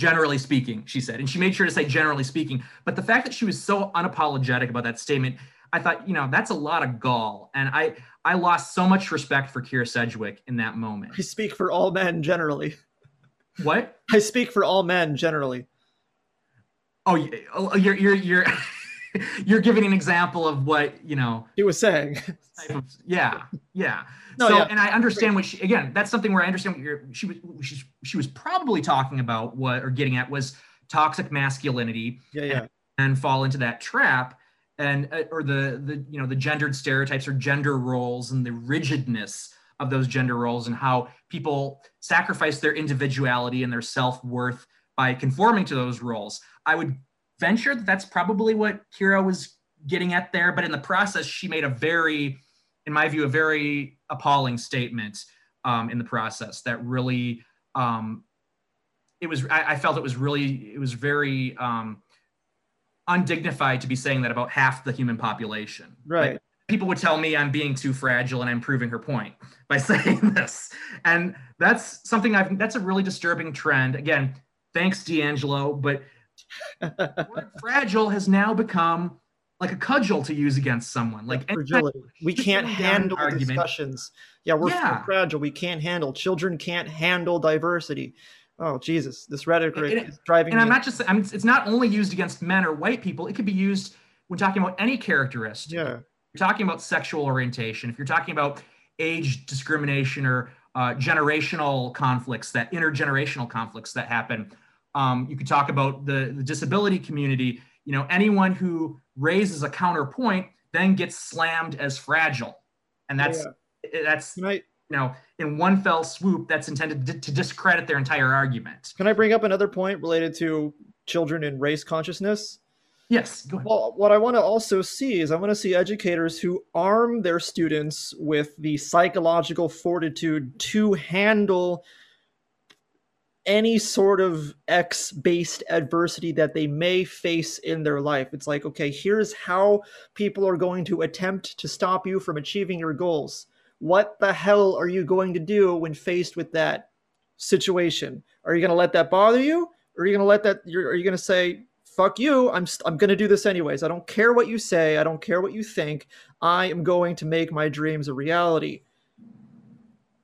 generally speaking she said and she made sure to say generally speaking but the fact that she was so unapologetic about that statement i thought you know that's a lot of gall and i I lost so much respect for Kyra Sedgwick in that moment. I speak for all men generally. What? I speak for all men generally. Oh, oh, oh you're you're you're you're giving an example of what you know he was saying. Of, yeah, yeah. No, so, yeah. and I understand what she again. That's something where I understand what you're. She was she, she was probably talking about what or getting at was toxic masculinity. Yeah, yeah. And, and fall into that trap and uh, or the the you know the gendered stereotypes or gender roles and the rigidness of those gender roles and how people sacrifice their individuality and their self-worth by conforming to those roles i would venture that that's probably what Kyra was getting at there but in the process she made a very in my view a very appalling statement um, in the process that really um, it was I, I, felt it was really it was very um, undignified to be saying that about half the human population. Right. Like, people would tell me I'm being too fragile and I'm proving her point by saying this. And that's something I've that's a really disturbing trend. Again, thanks DiAngelo, but fragile has now become like a cudgel to use against someone. Like fragility. We can't handle argument. discussions. Yeah, we're yeah. fragile. We can't handle. Children can't handle diversity oh Jesus, this rhetoric it, is driving. And I'm not just. I mean, it's not only used against men or white people. It could be used when talking about any characteristic. Yeah. If you're talking about sexual orientation. If you're talking about age discrimination or uh, generational conflicts, that intergenerational conflicts that happen. Um, you could talk about the, the disability community. You know, anyone who raises a counterpoint then gets slammed as fragile, and that's oh, yeah. that's you know, in one fell swoop that's intended to, to discredit their entire argument. Can I bring up another point related to children and race consciousness? Yes. Well, what I want to also see is I want to see educators who arm their students with the psychological fortitude to handle any sort of X based adversity that they may face in their life. It's like, okay, here's how people are going to attempt to stop you from achieving your goals what the hell are you going to do when faced with that situation? Are you going to let that bother you? Or are you going to let that, are you going to say, fuck you, I'm, I'm going to do this anyways. I don't care what you say. I don't care what you think. I am going to make my dreams a reality.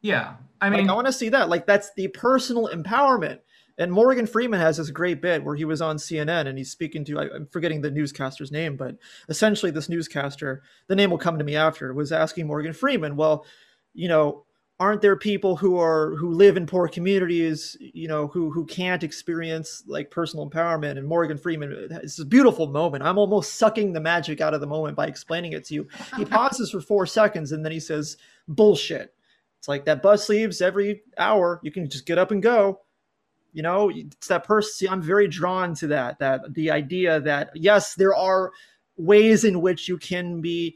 Yeah. I mean, like, I want to see that. Like, that's the personal empowerment. And Morgan Freeman has this great bit where he was on CNN and he's speaking to, I, am forgetting the newscaster's name, but essentially this newscaster, the name will come to me after, was asking Morgan Freeman, well, you know, aren't there people who are who live in poor communities you know who who can't experience like personal empowerment and morgan freeman it's a beautiful moment i'm almost sucking the magic out of the moment by explaining it to you he pauses for four seconds and then he says bullshit it's like that bus leaves every hour. You can just get up and go. You know it's that person i'm very drawn to that that the idea that yes there are ways in which you can be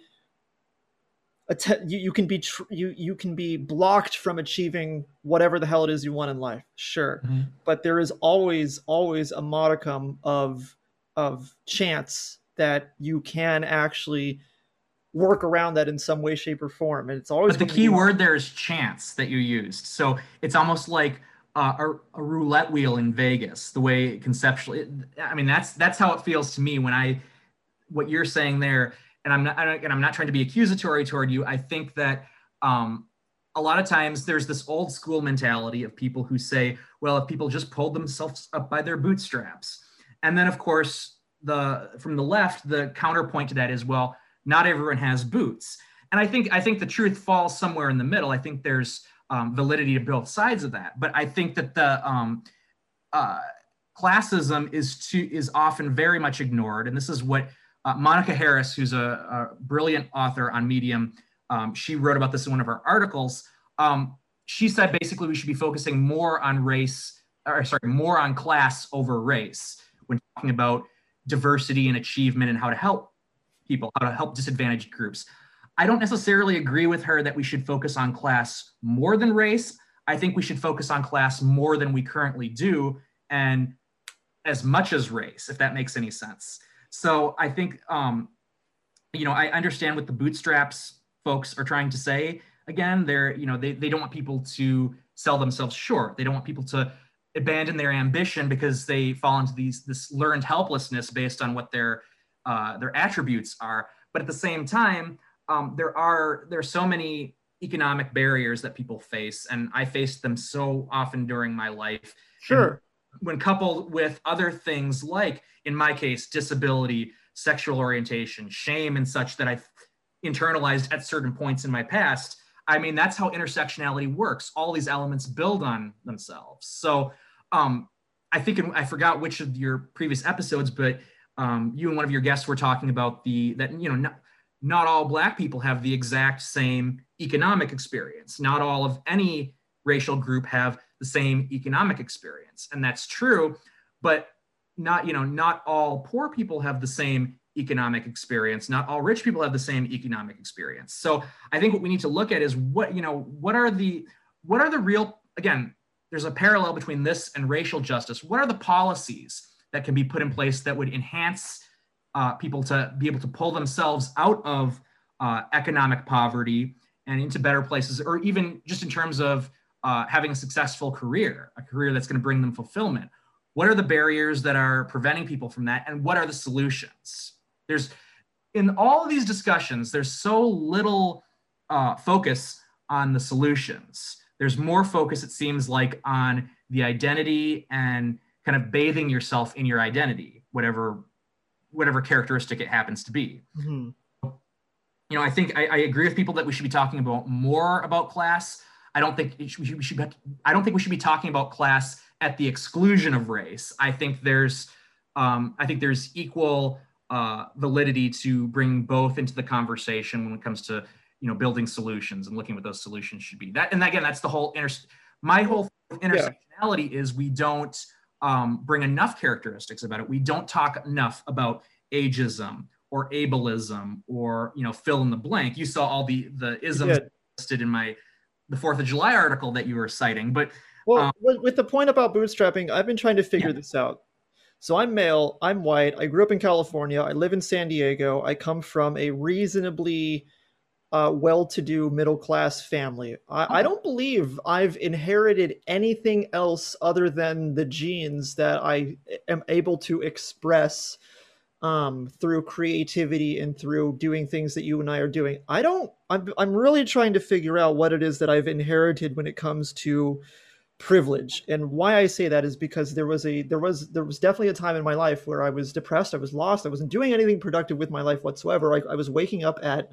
you, you can be tr- you you can be blocked from achieving whatever the hell it is you want in life sure. Mm-hmm. but there is always always a modicum of of chance that you can actually work around that in some way shape or form and it's always but the key word there is chance that you used so it's almost like uh, a, a, roulette wheel in Vegas. The way conceptually, I mean, that's that's how it feels to me when I, what you're saying there, and I'm not, and I'm not trying to be accusatory toward you. I think that um, a lot of times there's this old school mentality of people who say, well, if people just pulled themselves up by their bootstraps, and then of course the from the left, the counterpoint to that is, well, not everyone has boots, and I think I think the truth falls somewhere in the middle. I think there's um, validity to both sides of that. But I think that the um, uh, classism is to is often very much ignored, and this is what uh, Monica Harris, who's a, a, brilliant author on Medium, um, she wrote about this in one of her articles. Um, she said basically we should be focusing more on race, or sorry, more on class over race when talking about diversity and achievement and how to help people, how to help disadvantaged groups. I don't necessarily agree with her that we should focus on class more than race. I think we should focus on class more than we currently do, and as much as race, if that makes any sense. So I think, um, you know, I understand what the bootstraps folks are trying to say. Again, they're, you know, they, they don't want people to sell themselves short. They don't want people to abandon their ambition because they fall into these this learned helplessness based on what their uh, their attributes are. But at the same time, um, there are there are so many economic barriers that people face, and I faced them so often during my life. Sure. And when coupled with other things like, in my case, disability, sexual orientation, shame, and such that I internalized at certain points in my past, I mean, that's how intersectionality works. All these elements build on themselves. So um, I think in, I forgot which of your previous episodes, but um, you and one of your guests were talking about the that you know not, not all Black people have the exact same economic experience. Not all of any racial group have the same economic experience, and that's true. But not you know not all poor people have the same economic experience not all rich people have the same economic experience so i think what we need to look at is what you know what are the what are the real again there's a parallel between this and racial justice what are the policies that can be put in place that would enhance uh, people to be able to pull themselves out of uh, economic poverty and into better places or even just in terms of uh, having a successful career a career that's going to bring them fulfillment what are the barriers that are preventing people from that and what are the solutions there's in all of these discussions, there's so little uh, focus on the solutions. There's more focus, it seems like, on the identity and kind of bathing yourself in your identity, whatever whatever characteristic it happens to be. Mm-hmm. You know, I think I, I, agree with people that we should be talking about more about class. I don't think we should, we should be, I don't think we should be talking about class at the exclusion of race. I think there's um, I think there's equal uh, validity to bring both into the conversation when it comes to you know building solutions and looking what those solutions should be. That and again, that's the whole inter. My whole intersectionality yeah. is we don't um, bring enough characteristics about it. We don't talk enough about ageism or ableism or you know fill in the blank. You saw all the the isms listed in my the Fourth of July article that you were citing, but well, um, with the point about bootstrapping, I've been trying to figure yeah. this out. So I'm male, I'm white, I grew up in California, I live in San Diego, I come from a reasonably uh, well to do middle class family. I, I, don't believe I've inherited anything else other than the genes that I am able to express um, through creativity and through doing things that you and I are doing. I don't, I'm, I'm really trying to figure out what it is that I've inherited when it comes to privilege and why i say that is because there was a there was there was definitely a time in my life where i was depressed i was lost i wasn't doing anything productive with my life whatsoever i, I was waking up at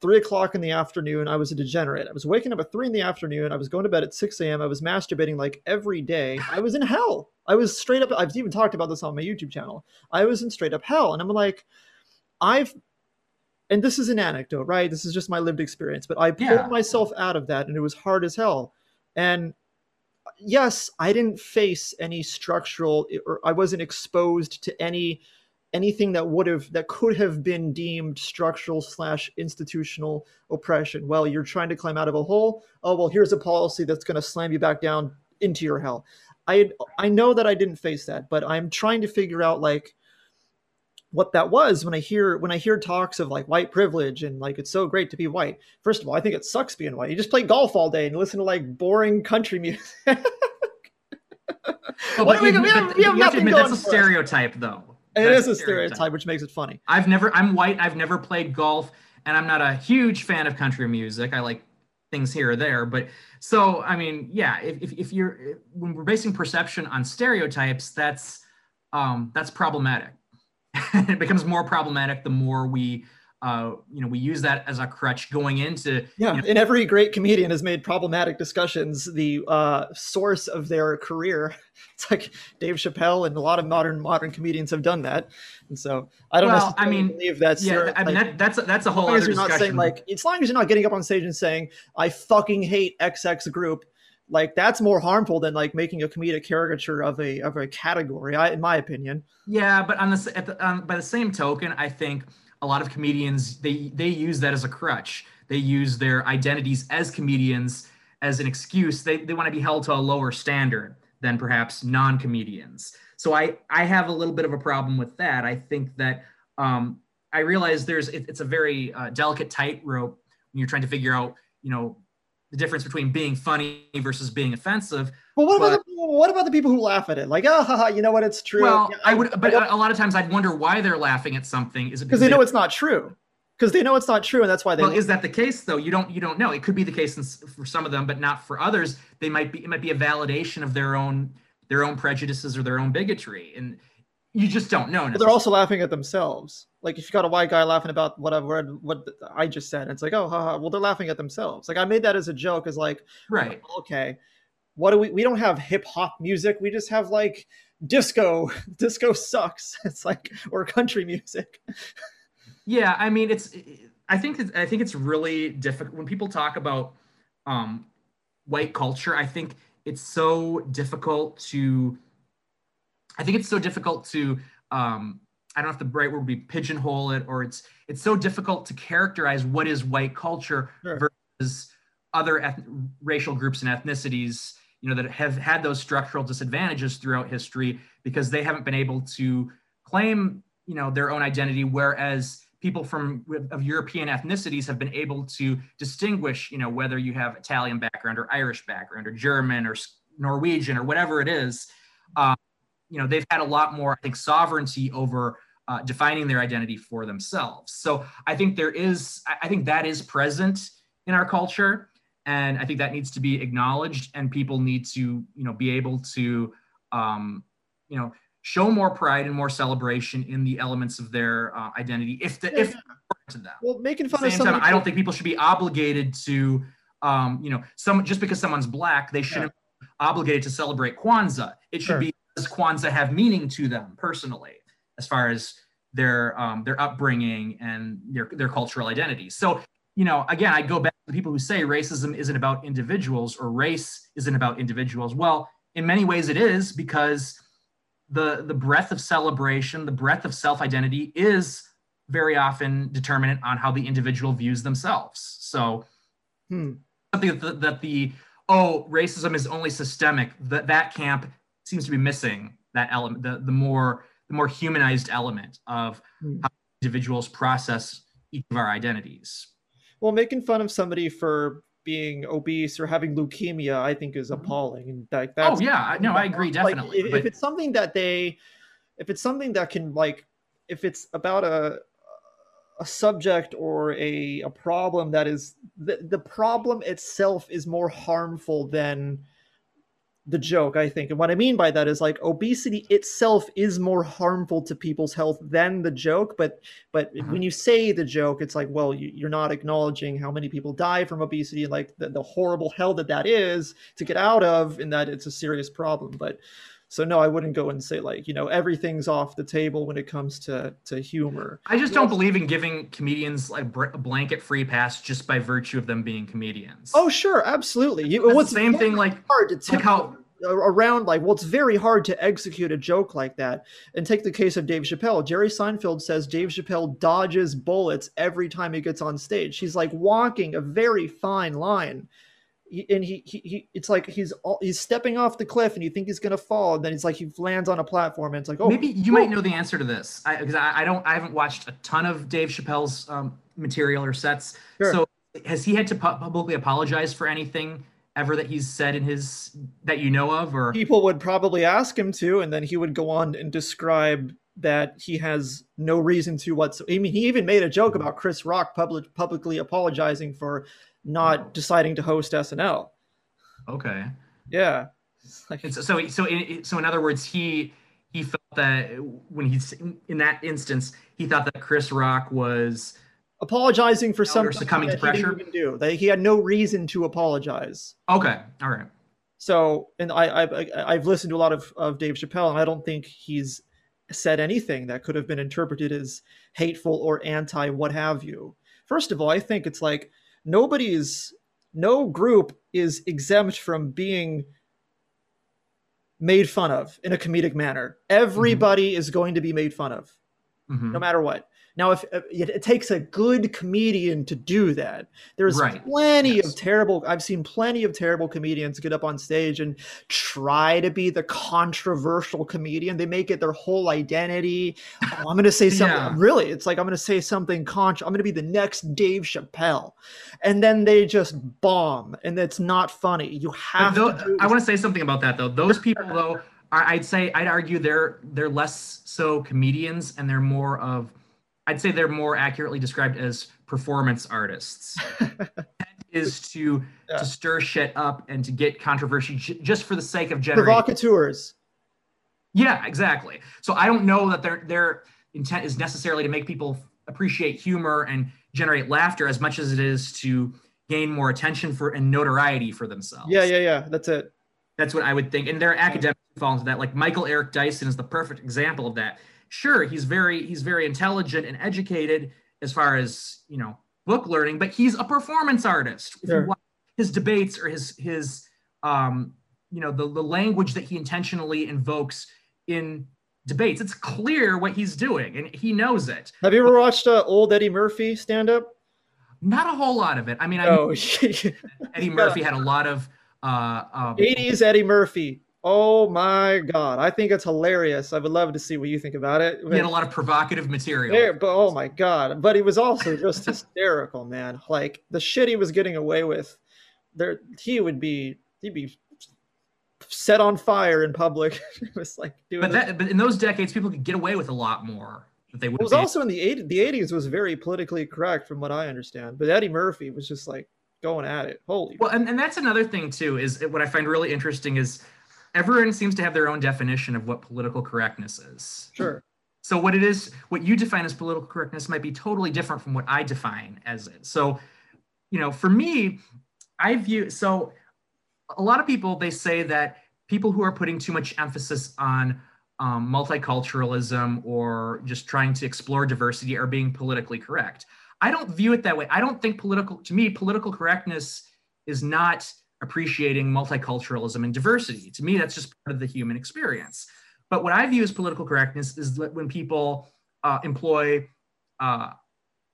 three o'clock in the afternoon i was a degenerate. I was waking up at three in the afternoon. I was going to bed at 6 a.m i was masturbating like every day. I was in hell. I was straight up i've even talked about this on my youtube channel. I was in straight up hell. And i'm like i've and this is an anecdote right? This is just my lived experience but i pulled yeah. myself out of that and it was hard as hell. And uh, yes, I didn't face any structural or I wasn't exposed to any anything that would have that could have been deemed structural slash institutional oppression. Well, you're trying to climb out of a hole. Oh well, here's a policy that's going to slam you back down into your hell. I I know that I didn't face that, but I'm trying to figure out like what that was when I hear when I hear talks of like white privilege and like it's so great to be white. First of all, I think it sucks being white. You just play golf all day and listen to like boring country music. well, what we, we, we, have, we have, have to admit that's a stereotype, us. though. It is a stereotype. stereotype, which makes it funny. I've never, I'm white. I've never played golf, and I'm not a huge fan of country music. I like things here or there, but so I mean, yeah. If if, if you're when we're basing perception on stereotypes, that's um, that's problematic. it becomes more problematic the more we uh, you know we use that as a crutch going into yeah you know, and every great comedian has made problematic discussions the uh, source of their career. It's like dave chappelle and a lot of modern modern comedians have done that. And so i don't well, i mean believe that's yeah i mean that, that's that's a whole other discussion. not saying like as long as you're not getting up on stage and saying i fucking hate xx group like that's more harmful than like making a comedic caricature of a of a category I, in my opinion. Yeah but on the, at the um, by the same token i think a lot of comedians they they use that as a crutch they use their identities as comedians as an excuse. They they want to be held to a lower standard than perhaps non-comedians. So I I have a little bit of a problem with that. I think that um, I realize there's it, it's a very uh, delicate tightrope when you're trying to figure out you know the difference between being funny versus being offensive. Well, what about the, what about the people who laugh at it? Like, ah, oh, haha, you know what? It's true. Well, Yeah, I would, but a lot of times I'd wonder why they're laughing at something. Is it because they know it's not true. Because they know it's not true, and that's why they. Well, is that the case though? You don't you don't know. It could be the case in, for some of them, but not for others. They might be it might be a validation of their own their own prejudices or their own bigotry, and you just don't know. But they're also laughing at themselves. Like if you got a white guy laughing about what I've read, what I just said, it's like, oh, haha. Well, they're laughing at themselves. Like I made that as a joke, as like, right. okay, what do we? We don't have hip hop music. We just have like disco. Disco sucks. It's like or country music. Yeah, I mean, it's. I think it's, I think it's really difficult when people talk about um, white culture. I think it's so difficult to. I think it's so difficult to. Um, I don't know if the right word would be pigeonhole it, or it's it's so difficult to characterize what is white culture Sure. versus other eth- racial groups and ethnicities. You know that have had those structural disadvantages throughout history because they haven't been able to claim you know their own identity, whereas people from of European ethnicities have been able to distinguish, you know, whether you have Italian background or Irish background or German or Norwegian or whatever it is. Um, you know, they've had a lot more, I think, sovereignty over uh, defining their identity for themselves. So I think there is, I- think that is present in our culture, and I think that needs to be acknowledged, and people need to, you know, be able to, um, you know, show more pride and more celebration in the elements of their uh, identity if the Yeah, if yeah. to them. Well, making At the fun of same time i don't think people should be obligated to, um, you know, some just because someone's black, they shouldn't be obligated to celebrate Kwanzaa. It should Sure. be does Kwanzaa have meaning to them personally, as far as their um, their upbringing and their their cultural identity. So, you know, again, I go back to the people who say racism isn't about individuals or race isn't about individuals. Well, in many ways, it is because the the breadth of celebration, the breadth of self identity is very often determinant on how the individual views themselves. So Hmm. something that the, that the oh racism is only systemic that that camp seems to be missing that element the the more the more humanized element of Hmm. how individuals process each of our identities. Well, making fun of somebody for being obese or having leukemia, I think, is appalling. And like that's oh yeah, I- no, I agree like, definitely. if, but- if it's something that they, if it's something that can like, if it's about a a subject or a a problem that is the the problem itself is more harmful than the joke i think and what i mean by that is like obesity itself is more harmful to people's health than the joke but but Mhm. when you say the joke it's like well you, you're not acknowledging how many people die from obesity and like the, the horrible hell that that is to get out of and that it's a serious problem but so no i wouldn't go and say like you know everything's off the table when it comes to to humor. I just don't believe in giving comedians like a blanket free pass just by virtue of them being comedians. oh sure absolutely. You, It's the same thing like hard to like tell how around like well it's very hard to execute a joke like that. And take the case of dave chappelle. Jerry seinfeld says dave chappelle dodges bullets every time he gets on stage. He's like walking a very fine line He- and he, he, he it's like he's all, he's stepping off the cliff and you think he's gonna fall and then he's like he lands on a platform and it's like oh maybe you might know the answer to this I, because I, I don't I haven't watched a ton of Dave Chappelle's um, material or sets. Sure. So has he had to pu- publicly apologize for anything ever that he's said in his that you know of or people would probably ask him to and then he would go on and describe that he has no reason to whatsoever. I mean, he even made a joke about Chris Rock public, publicly apologizing for not deciding to host SNL. okay? Yeah. Like- so so so in, so in other words, he he felt that when he's in that instance, he thought that Chris Rock was apologizing for Or something succumbing that to he didn't pressure? even do. That he had no reason to apologize. okay. All right. So, and I, I I've listened to a lot of, of Dave Chappelle, and I don't think he's said anything that could have been interpreted as hateful or anti what have you. First of all, I think it's like nobody's no group is exempt from being made fun of in a comedic manner. Everybody is going to be made fun of Mhm. no matter what. Now, if uh, it, takes a good comedian to do that, there's Right. plenty Yes. of terrible. I've seen plenty of terrible comedians get up on stage and try to be the controversial comedian. They make it their whole identity. Oh, I'm going to say something. Yeah. Really, it's like I'm going to say something contra. I'm going to be the next Dave Chappelle, and then they just bomb, and it's not funny. You have tho- to. Do I want to say something about that though. Those people though, I'd say I'd argue they're they're less so comedians and they're more of, I'd say they're more accurately described as performance artists. is to Yeah. to stir shit up and to get controversy j- just for the sake of generating. provocateurs. Yeah, exactly. So I don't know that their their intent is necessarily to make people appreciate humor and generate laughter as much as it is to gain more attention for and notoriety for themselves. Yeah, yeah, yeah. That's it. That's what I would think. And their academics fall into that. Like Michael Eric Dyson is the perfect example of that. Sure, he's very he's very intelligent and educated as far as you know book learning, but he's a performance artist. If Sure. you watch his debates or his his um you know the, the language that he intentionally invokes in debates, it's clear what he's doing and he knows it. Have you ever watched uh, old Eddie Murphy stand up? Not a whole lot of it. I mean, I Oh, Eddie Murphy had a lot of uh, um, 80s Eddie Murphy. Oh my god, I think it's hilarious. I would love to see what you think about it. he had a lot of provocative material. There, but oh my god! But he was also just hysterical, man. Like the shit he was getting away with, there he would be he'd be set on fire in public. it was like doing. But that, but in those decades, people could get away with a lot more. That they would. it was also in the 80s. The 80s was very politically correct, from what I understand. But Eddie Murphy was just like going at it. Holy, well, and, and that's another thing too. Is what I find really interesting is everyone seems to have their own definition of what political correctness is. sure. So what it is, what you define as political correctness might be totally different from what I define as it. So, you know, for me, I view so a lot of people they say that people who are putting too much emphasis on um, multiculturalism or just trying to explore diversity are being politically correct. I don't view it that way. I don't think political to me political correctness is not appreciating multiculturalism and diversity. To me, that's just part of the human experience. But what I view as political correctness is that when people uh, employ uh,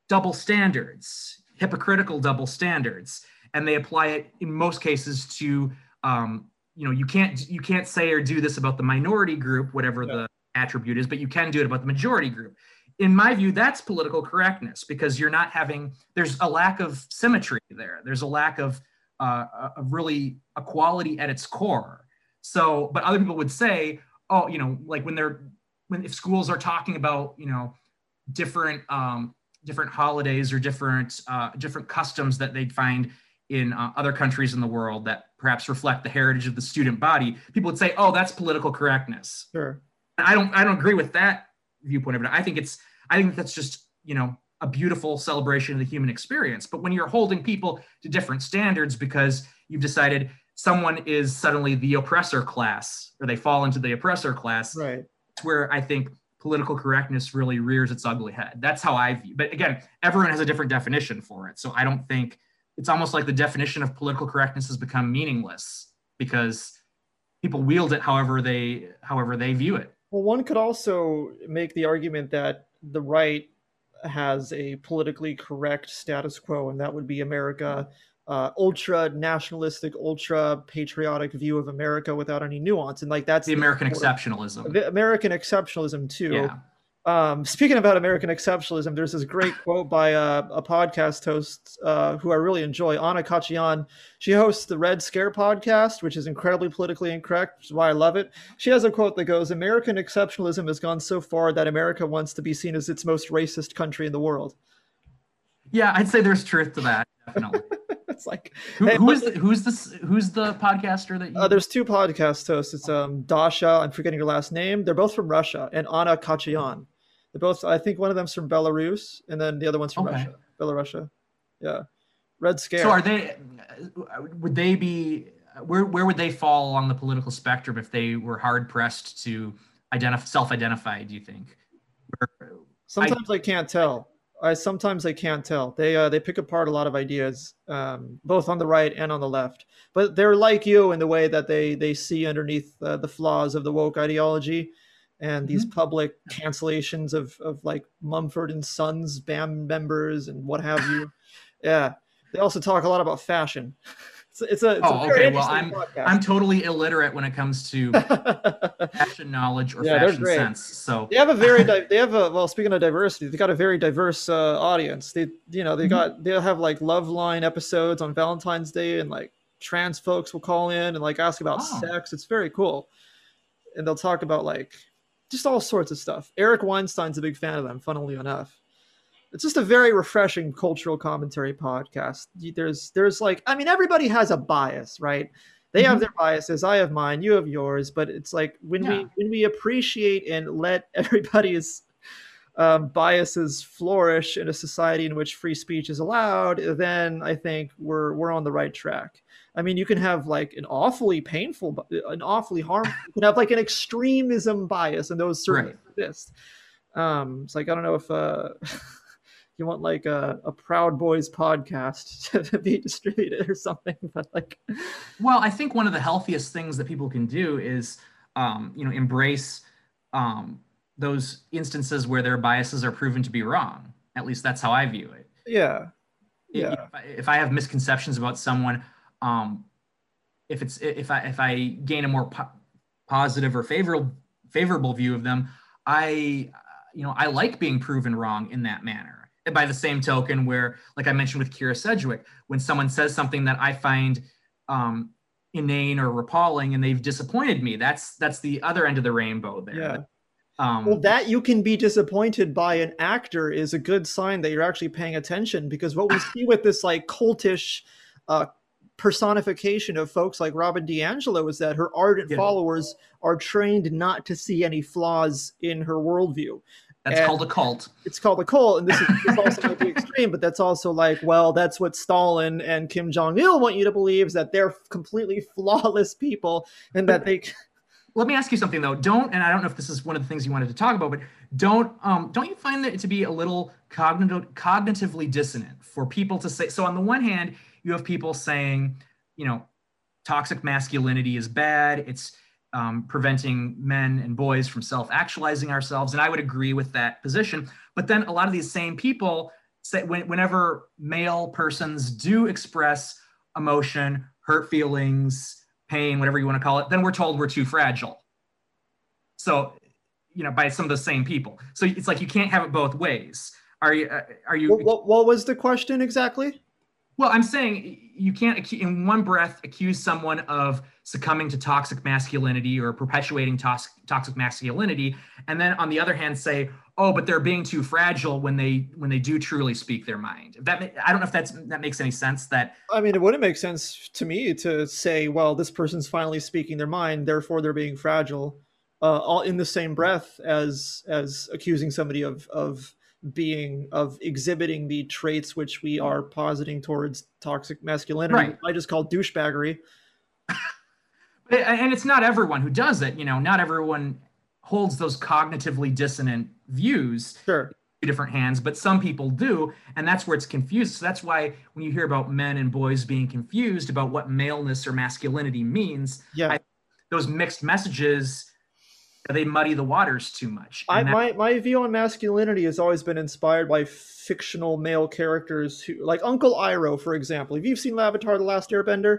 double standards, hypocritical double standards, and they apply it in most cases to, um, you know, you can't you can't say or do this about the minority group, whatever Yeah. the attribute is, but you can do it about the majority group. In my view, that's political correctness because you're not having. There's a lack of symmetry there. There's a lack of uh, of really equality at its core. So, but other people would say, oh, you know, like when they're when if schools are talking about, you know, different um, different holidays or different uh, different customs that they'd find in uh, other countries in the world that perhaps reflect the heritage of the student body, people would say, oh, that's political correctness. Sure. I don't I don't agree with that viewpoint of it. I think it's I think that's just you know a beautiful celebration of the human experience. But when you're holding people to different standards because you've decided someone is suddenly the oppressor class or they fall into the oppressor class, Right. that's where I think political correctness really rears its ugly head. That's how I view. But again, everyone has a different definition for it. So I don't think it's almost like the definition of political correctness has become meaningless because people wield it however they however they view it. Well, one could also make the argument that the right has a politically correct status quo, and that would be America, uh, ultra nationalistic, ultra patriotic view of America without any nuance, and like that's The American of- exceptionalism. the American exceptionalism too. Yeah. Um, speaking about American exceptionalism, there's this great quote by a, a podcast host uh, who I really enjoy, Anna Khachiyan. She hosts the Red Scare podcast, which is incredibly politically incorrect, which is why I love it. She has a quote that goes, American exceptionalism has gone so far that America wants to be seen as its most racist country in the world. Yeah, I'd say there's truth to that. Definitely. it's like, Who, Hey, who is the, who's this? Who's the podcaster that you? uh, there's two podcast hosts. It's um, Dasha, I'm forgetting your last name. They're both from Russia, and Anna Khachiyan. They're both, I think one of them's from Belarus, and then the other one's from Okay. Russia. Belarus. Yeah. Red Scare. So are they? Would they be? Where where would they fall along the political spectrum if they were hard pressed to identify self-identify? Do you think? Sometimes I, can't tell. I sometimes I can't tell. They uh, they pick apart a lot of ideas, um, both on the right and on the left. But they're like you in the way that they they see underneath uh, the flaws of the woke ideology, and these public cancellations of of like Mumford and Sons band members and what have you. yeah, they also talk a lot about fashion. It's, it's a, it's oh, a okay. Well, I'm, podcast. I'm totally illiterate when it comes to fashion knowledge or Yeah, fashion sense. So they have a very di- they have a well speaking of diversity they got a very diverse uh, audience they you know they Mhm. got they'll have like love line episodes on valentine's day and like trans folks will call in and like ask about Oh. sex it's very cool and they'll talk about like just all sorts of stuff. Eric weinstein's a big fan of them funnily enough. It's just a very refreshing cultural commentary podcast. There's there's like i mean everybody has a bias right? They have Mhm. their biases i have mine you have yours but it's like when we when we appreciate and let everybody's um, biases flourish in a society in which free speech is allowed then i think we're we're on the right track i mean you can have like an awfully painful an awfully harmful you can have like an extremism bias and those certainly Right. exist um it's like i don't know if uh you want like a, a proud boys podcast to be distributed or something but like Well, I think one of the healthiest things that people can do is, um, you know, embrace um, those instances where their biases are proven to be wrong. At least that's how I view it. yeah Yeah. If I, if I have misconceptions about someone, um, if it's if I if I gain a more po- positive or favorable favorable view of them, I you know I like being proven wrong in that manner. And by the same token, where like I mentioned with Kyra Sedgwick, when someone says something that I find um, inane or repelling and they've disappointed me, that's that's the other end of the rainbow there. yeah Um, Well, that you can be disappointed by an actor is a good sign that you're actually paying attention because what we see with this like cultish uh, personification of folks like Robin DiAngelo is that her ardent Yeah. followers are trained not to see any flaws in her worldview. that's and- called a cult. It's called a cult, and this is this also might be extreme, but that's also like, well, that's what Stalin and Kim Jong Il want you to believe is that they're completely flawless people and that they let me ask you something though don't and i don't know if this is one of the things you wanted to talk about but don't um don't you find that to be a little cognitive cognitively dissonant for people to say so on the one hand you have people saying you know toxic masculinity is bad it's um, preventing men and boys from self-actualizing ourselves and i would agree with that position but then a lot of these same people say when, whenever male persons do express emotion hurt feelings pain, whatever you want to call it, then we're told we're too fragile. So, you know, by some of the same people. So it's like you can't have it both ways. Are you? Uh, are you? what, what was the question exactly? Well, I'm saying you can't, in one breath, accuse someone of succumbing to toxic masculinity or perpetuating toxic toxic masculinity, and then on the other hand say, "Oh, but they're being too fragile when they when they do truly speak their mind." That I don't know if that's that makes any sense. That I mean, it wouldn't make sense to me to say, well, this person's finally speaking their mind, therefore they're being fragile, uh, all in the same breath as as accusing somebody of of being of exhibiting the traits which we are mm-hmm. positing towards toxic masculinity. Right. I just call douchebaggery. and it's not everyone who does it. You know, not everyone holds those cognitively dissonant views Sure. different hands, but some people do, and that's where it's confused. So that's why when you hear about men and boys being confused about what maleness or masculinity means, Yeah. I- those mixed messages they muddy the waters too much. I, that- my my view on masculinity has always been inspired by fictional male characters who, like Uncle Iroh, for example. Have you seen Avatar: The Last Airbender?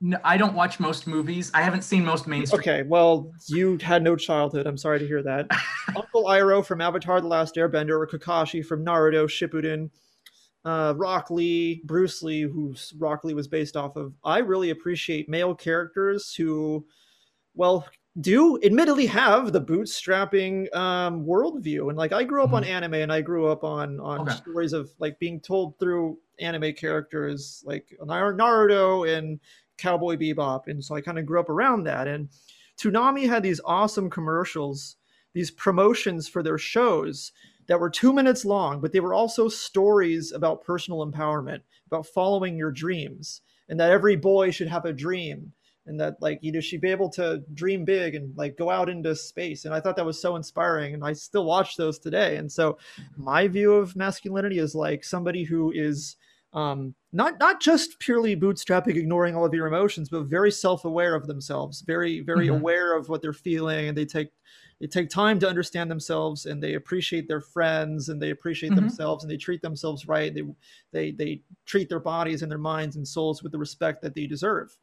no, I don't watch most movies. I haven't seen most mainstream. Okay, well, you had no childhood. I'm sorry to hear that. Uncle Iroh from Avatar: The Last Airbender, or Kakashi from Naruto Shippuden, uh, Rock Lee, Bruce Lee, who's Rock Lee was based off of. I really appreciate male characters who, well, do admittedly have the bootstrapping um, worldview. And like, I grew up on anime, and I grew up on on Okay. stories of like being told through anime characters like Nar- Naruto and Cowboy Bebop, and so I kind of grew up around that. And Toonami had these awesome commercials, these promotions for their shows that were two minutes long, but they were also stories about personal empowerment, about following your dreams, and that every boy should have a dream, and that like you know should be able to dream big and like go out into space. And I thought that was so inspiring, and I still watch those today. And so my view of masculinity is like somebody who is um, not not just purely bootstrapping, ignoring all of your emotions, but very self-aware of themselves, very very mm-hmm. aware of what they're feeling, and they take they take time to understand themselves, and they appreciate their friends, and they appreciate mm-hmm. themselves, and they treat themselves right. They they they treat their bodies and their minds and souls with the respect that they deserve,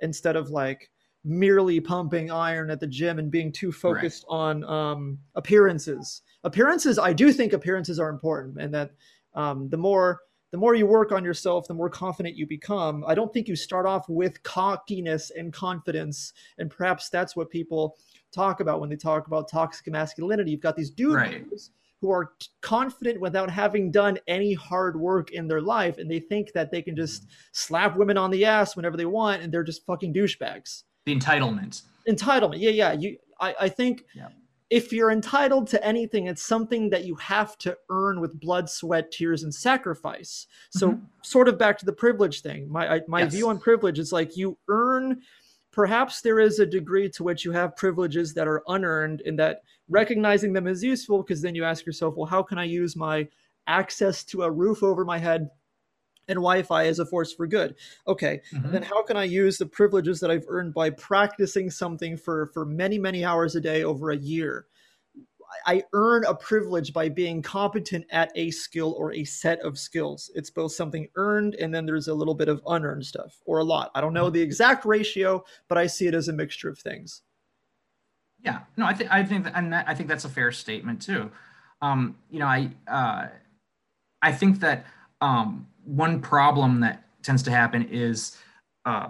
instead of like merely pumping iron at the gym and being too focused right. on um, appearances. Appearances, I do think appearances are important, and that um, the more the more you work on yourself, the more confident you become. I don't think you start off with cockiness and confidence. And perhaps that's what people talk about when they talk about toxic masculinity. You've got these dudes right. Who are confident without having done any hard work in their life. And they think that they can just slap women on the ass whenever they want. And they're just fucking douchebags. The entitlement. Entitlement. Yeah. Yeah. You, I, I think yeah if you're entitled to anything, it's something that you have to earn with blood, sweat, tears, and sacrifice. So, mm-hmm. sort of back to the privilege thing. My I, my yes. view on privilege is like you earn. Perhaps there is a degree to which you have privileges that are unearned, and that recognizing them is useful because then you ask yourself, well, how can I use my access to a roof over my head and Wi-Fi as a force for good. Okay, mm-hmm. then how can I use the privileges that I've earned by practicing something for for many many hours a day over a year? I earn a privilege by being competent at a skill or a set of skills. It's both something earned and then there's a little bit of unearned stuff or a lot. I don't know the exact ratio, but I see it as a mixture of things. Yeah, no, I think I think that, and that, I think that's a fair statement too. Um, you know, I uh, I think that um, one problem that tends to happen is, uh,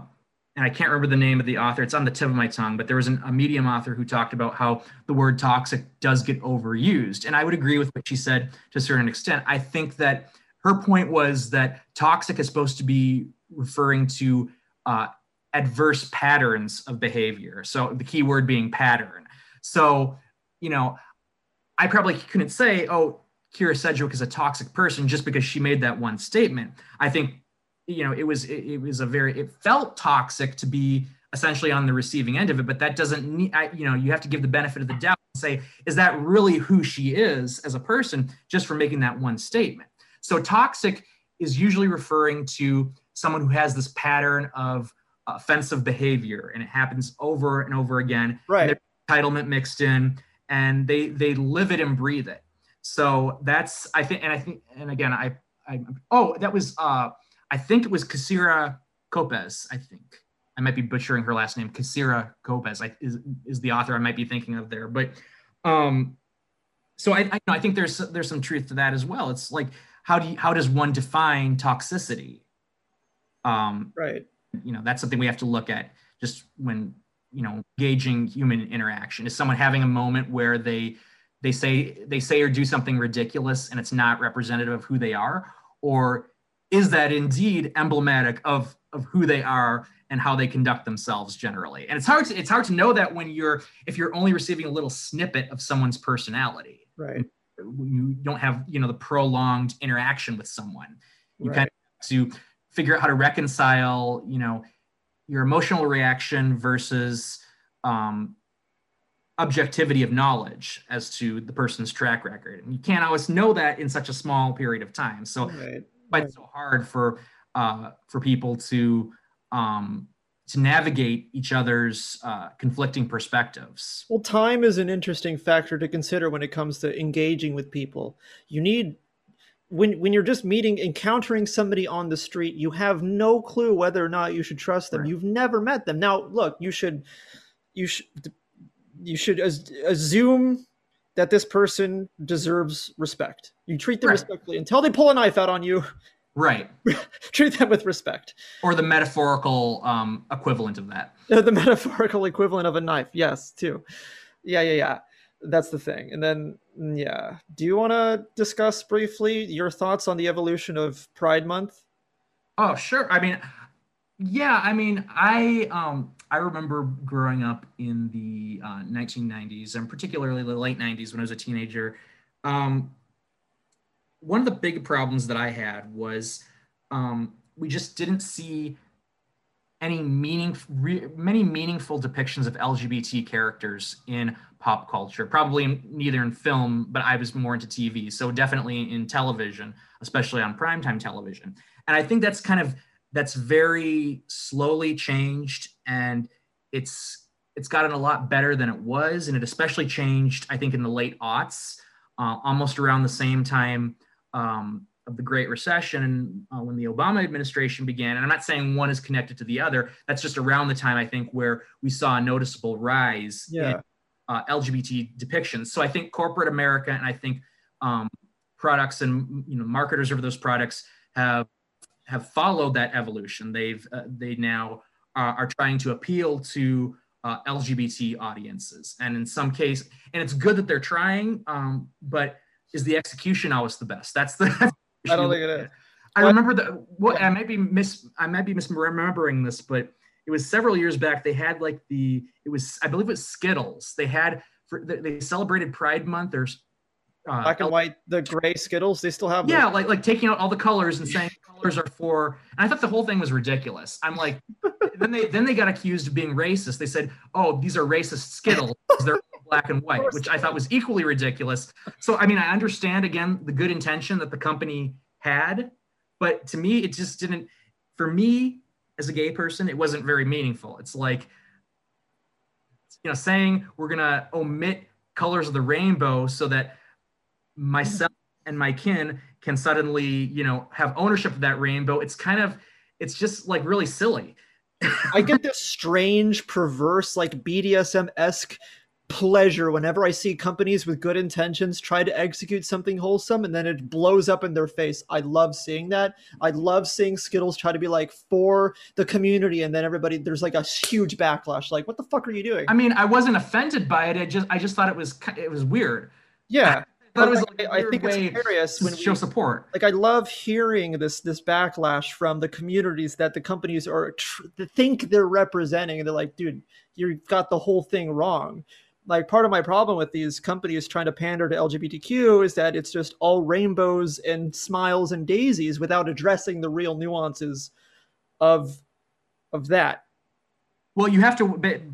and I can't remember the name of the author. It's on the tip of my tongue, but there was an, a medium author who talked about how the word toxic does get overused, and I would agree with what she said to a certain extent. I think that her point was that toxic is supposed to be referring to uh, adverse patterns of behavior. So the key word being pattern. So, you know, I probably couldn't say, oh, Kyra Sedgwick is a toxic person just because she made that one statement. I think, you know, it was it, it was a very it felt toxic to be essentially on the receiving end of it, but that doesn't need, I, you know, you have to give the benefit of the doubt and say, is that really who she is as a person just for making that one statement? So toxic is usually referring to someone who has this pattern of offensive behavior and it happens over and over again. Right. Entitlement mixed in and they they live it and breathe it. So that's I think, and I think, and again, I, I oh, that was uh, I think it was Casira Copez. I think I might be butchering her last name. Casira Copez I, is is the author I might be thinking of there, but um, so I I, I think there's there's some truth to that as well. It's like how do you, how does one define toxicity? Um, right. You know, that's something we have to look at just when you know gauging human interaction. Is someone having a moment where they they say they say or do something ridiculous and it's not representative of who they are? Or is that indeed emblematic of of who they are and how they conduct themselves generally? And it's hard to it's hard to know that when you're if you're only receiving a little snippet of someone's personality. Right. You don't have you know the prolonged interaction with someone. You right. kind of have to figure out how to reconcile you know your emotional reaction versus um, objectivity of knowledge as to the person's track record. And you can't always know that in such a small period of time. So right. right. it's so hard for uh, for people to um, to navigate each other's uh, conflicting perspectives. Well, time is an interesting factor to consider when it comes to engaging with people. You need when when you're just meeting encountering somebody on the street, you have no clue whether or not you should trust them. Right. You've never met them. Now, look, you should you should you should assume that this person deserves respect. You treat them right. respectfully until they pull a knife out on you. Right. treat them with respect. Or the metaphorical um, equivalent of that. the metaphorical equivalent of a knife. Yes, too. Yeah, yeah, yeah. That's the thing. And then, yeah. Do you want to discuss briefly your thoughts on the evolution of Pride Month? Oh, sure. I mean, yeah, I mean, I um I remember growing up in the uh, 1990s and particularly the late 90s when I was a teenager. Um, one of the big problems that I had was um, we just didn't see any meaning, re, many meaningful depictions of LGBT characters in pop culture. Probably neither in film, but I was more into TV. So definitely in television, especially on primetime television. and I think that's kind of that's very slowly changed, and it's it's gotten a lot better than it was, and it especially changed, I think, in the late aughts, uh, almost around the same time um, of the Great Recession uh, when the Obama administration began. And I'm not saying one is connected to the other. That's just around the time I think where we saw a noticeable rise yeah. in uh, LGBT depictions. So I think corporate America and I think um, products and you know marketers of those products have have followed that evolution. They've uh, they now are, are, trying to appeal to uh, LGBT audiences, and in some case, and it's good that they're trying. Um, but is the execution always the best? That's the. I don't think it is. I remember that. What I might be mis I might be misremembering this, but it was several years back. They had like the it was I believe it was Skittles. They had for they celebrated Pride Month or uh, black and white, the gray Skittles. They still have yeah, those. like like taking out all the colors and saying colors are for. And I thought the whole thing was ridiculous. I'm like, then they then they got accused of being racist. They said, oh, these are racist Skittles. Because they're black and white, which I thought was equally ridiculous. So I mean, I understand again the good intention that the company had, but to me, it just didn't. For me, as a gay person, it wasn't very meaningful. It's like, you know, saying we're gonna omit colors of the rainbow so that myself and my kin can suddenly, you know, have ownership of that rainbow. It's kind of, it's just like really silly. I get this strange, perverse, like BDSM esque pleasure whenever I see companies with good intentions try to execute something wholesome and then it blows up in their face. I love seeing that. I love seeing Skittles try to be like for the community and then everybody there's like a huge backlash. Like, what the fuck are you doing? I mean, I wasn't offended by it. I just I just thought it was it was weird. Yeah. I, was like I think it's hilarious when show we, support. Like I love hearing this this backlash from the communities that the companies are tr- think they're representing, and they're like, dude, you've got the whole thing wrong like part of my problem with these companies trying to pander to LGBTQ is that it's just all rainbows and smiles and daisies without addressing the real nuances of of that. Well, you have to.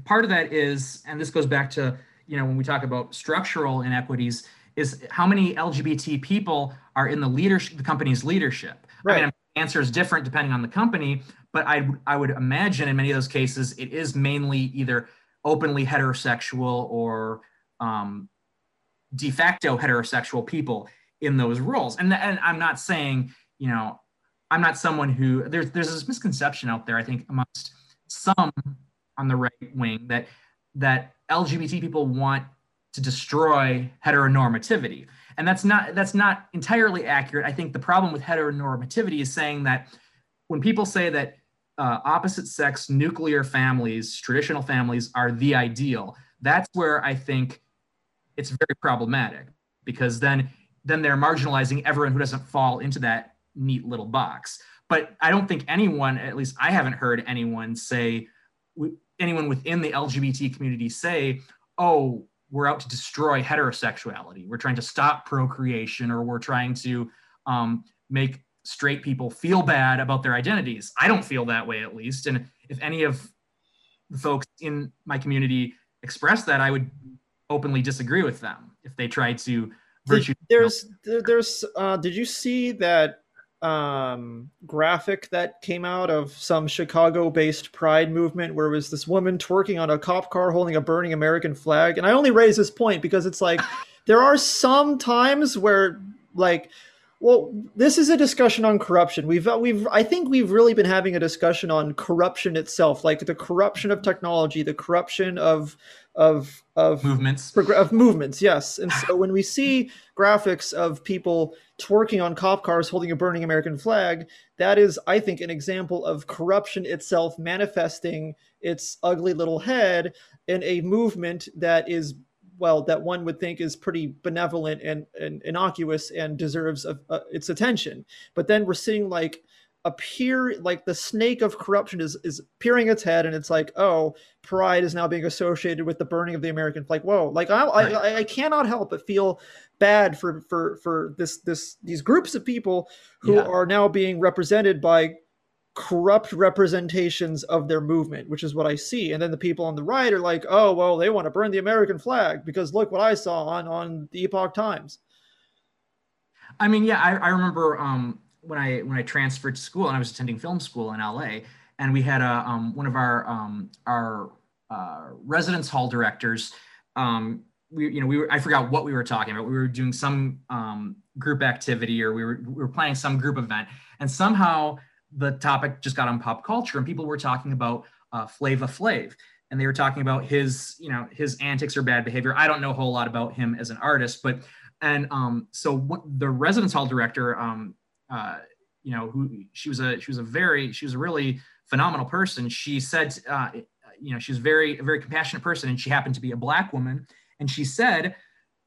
Part of that is, and this goes back to you know when we talk about structural inequities, is how many LGBT people are in the leadership, the company's leadership. Right. I mean, the answer is different depending on the company, but I I would imagine in many of those cases it is mainly either openly heterosexual or um, de facto heterosexual people in those roles. And, and I'm not saying, you know, I'm not someone who there's there's this misconception out there, I think, amongst some on the right wing that that LGBT people want to destroy heteronormativity. And that's not that's not entirely accurate. I think the problem with heteronormativity is saying that when people say that uh, opposite sex nuclear families, traditional families, are the ideal. That's where I think it's very problematic because then then they're marginalizing everyone who doesn't fall into that neat little box. But I don't think anyone, at least I haven't heard anyone say, anyone within the LGBT community say, oh, we're out to destroy heterosexuality. We're trying to stop procreation or we're trying to um, make straight people feel bad about their identities. I don't feel that way, at least. And if any of the folks in my community express that, I would openly disagree with them if they tried to virtue. There's, there's, uh, did you see that um, graphic that came out of some Chicago-based Pride movement where it was this woman twerking on a cop car holding a burning American flag? And I only raise this point because it's like there are some times where like well, this is a discussion on corruption. We've uh, we've I think we've really been having a discussion on corruption itself, like the corruption of technology, the corruption of of of movements of movements. Yes, and so when we see graphics of people twerking on cop cars holding a burning American flag, that is, I think, an example of corruption itself manifesting its ugly little head in a movement that is well that one would think is pretty benevolent and, and innocuous and deserves uh, its attention. But then we're seeing like appear like the snake of corruption is is peering its head and it's like oh pride is now being associated with the burning of the american flag. Whoa like I, I i cannot help but feel bad for for for this this these groups of people who yeah. are now being represented by corrupt representations of their movement, which is what I see. And then the people on the right are like, oh, well, they want to burn the American flag because look what I saw on, on the Epoch Times. I mean, yeah, I, I remember um, when I when I transferred to school and I was attending film school in LA, and we had a um, one of our um, our uh, residence hall directors. Um, we you know we were I forgot what we were talking about. We were doing some um, group activity or we were we were planning some group event, and somehow the topic just got on pop culture, and people were talking about uh, Flava Flav, and they were talking about his you know his antics or bad behavior. I don't know a whole lot about him as an artist, but and um, so what, the residence hall director, um, uh, you know, who she was a she was a very she was a really phenomenal person. She said, uh, you know, she's very a very compassionate person, and she happened to be a black woman. And she said,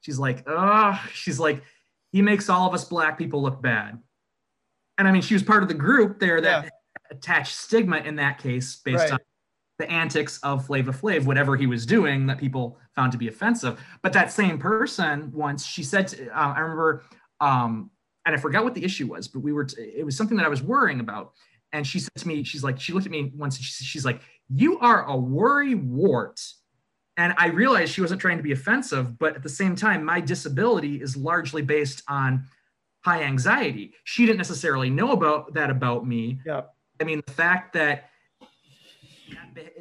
she's like, oh, she's like, he makes all of us black people look bad. And I mean, she was part of the group there that yeah. attached stigma in that case based right. on the antics of Flava Flav, whatever he was doing that people found to be offensive. But that same person once she said, to, uh, I remember, um, and I forgot what the issue was, but we were, t- it was something that I was worrying about. And she said to me, she's like, she looked at me once and she, she's like, you are a worry wart. And I realized she wasn't trying to be offensive, but at the same time, my disability is largely based on high anxiety. She didn't necessarily know about that about me. Yeah. I mean, the fact that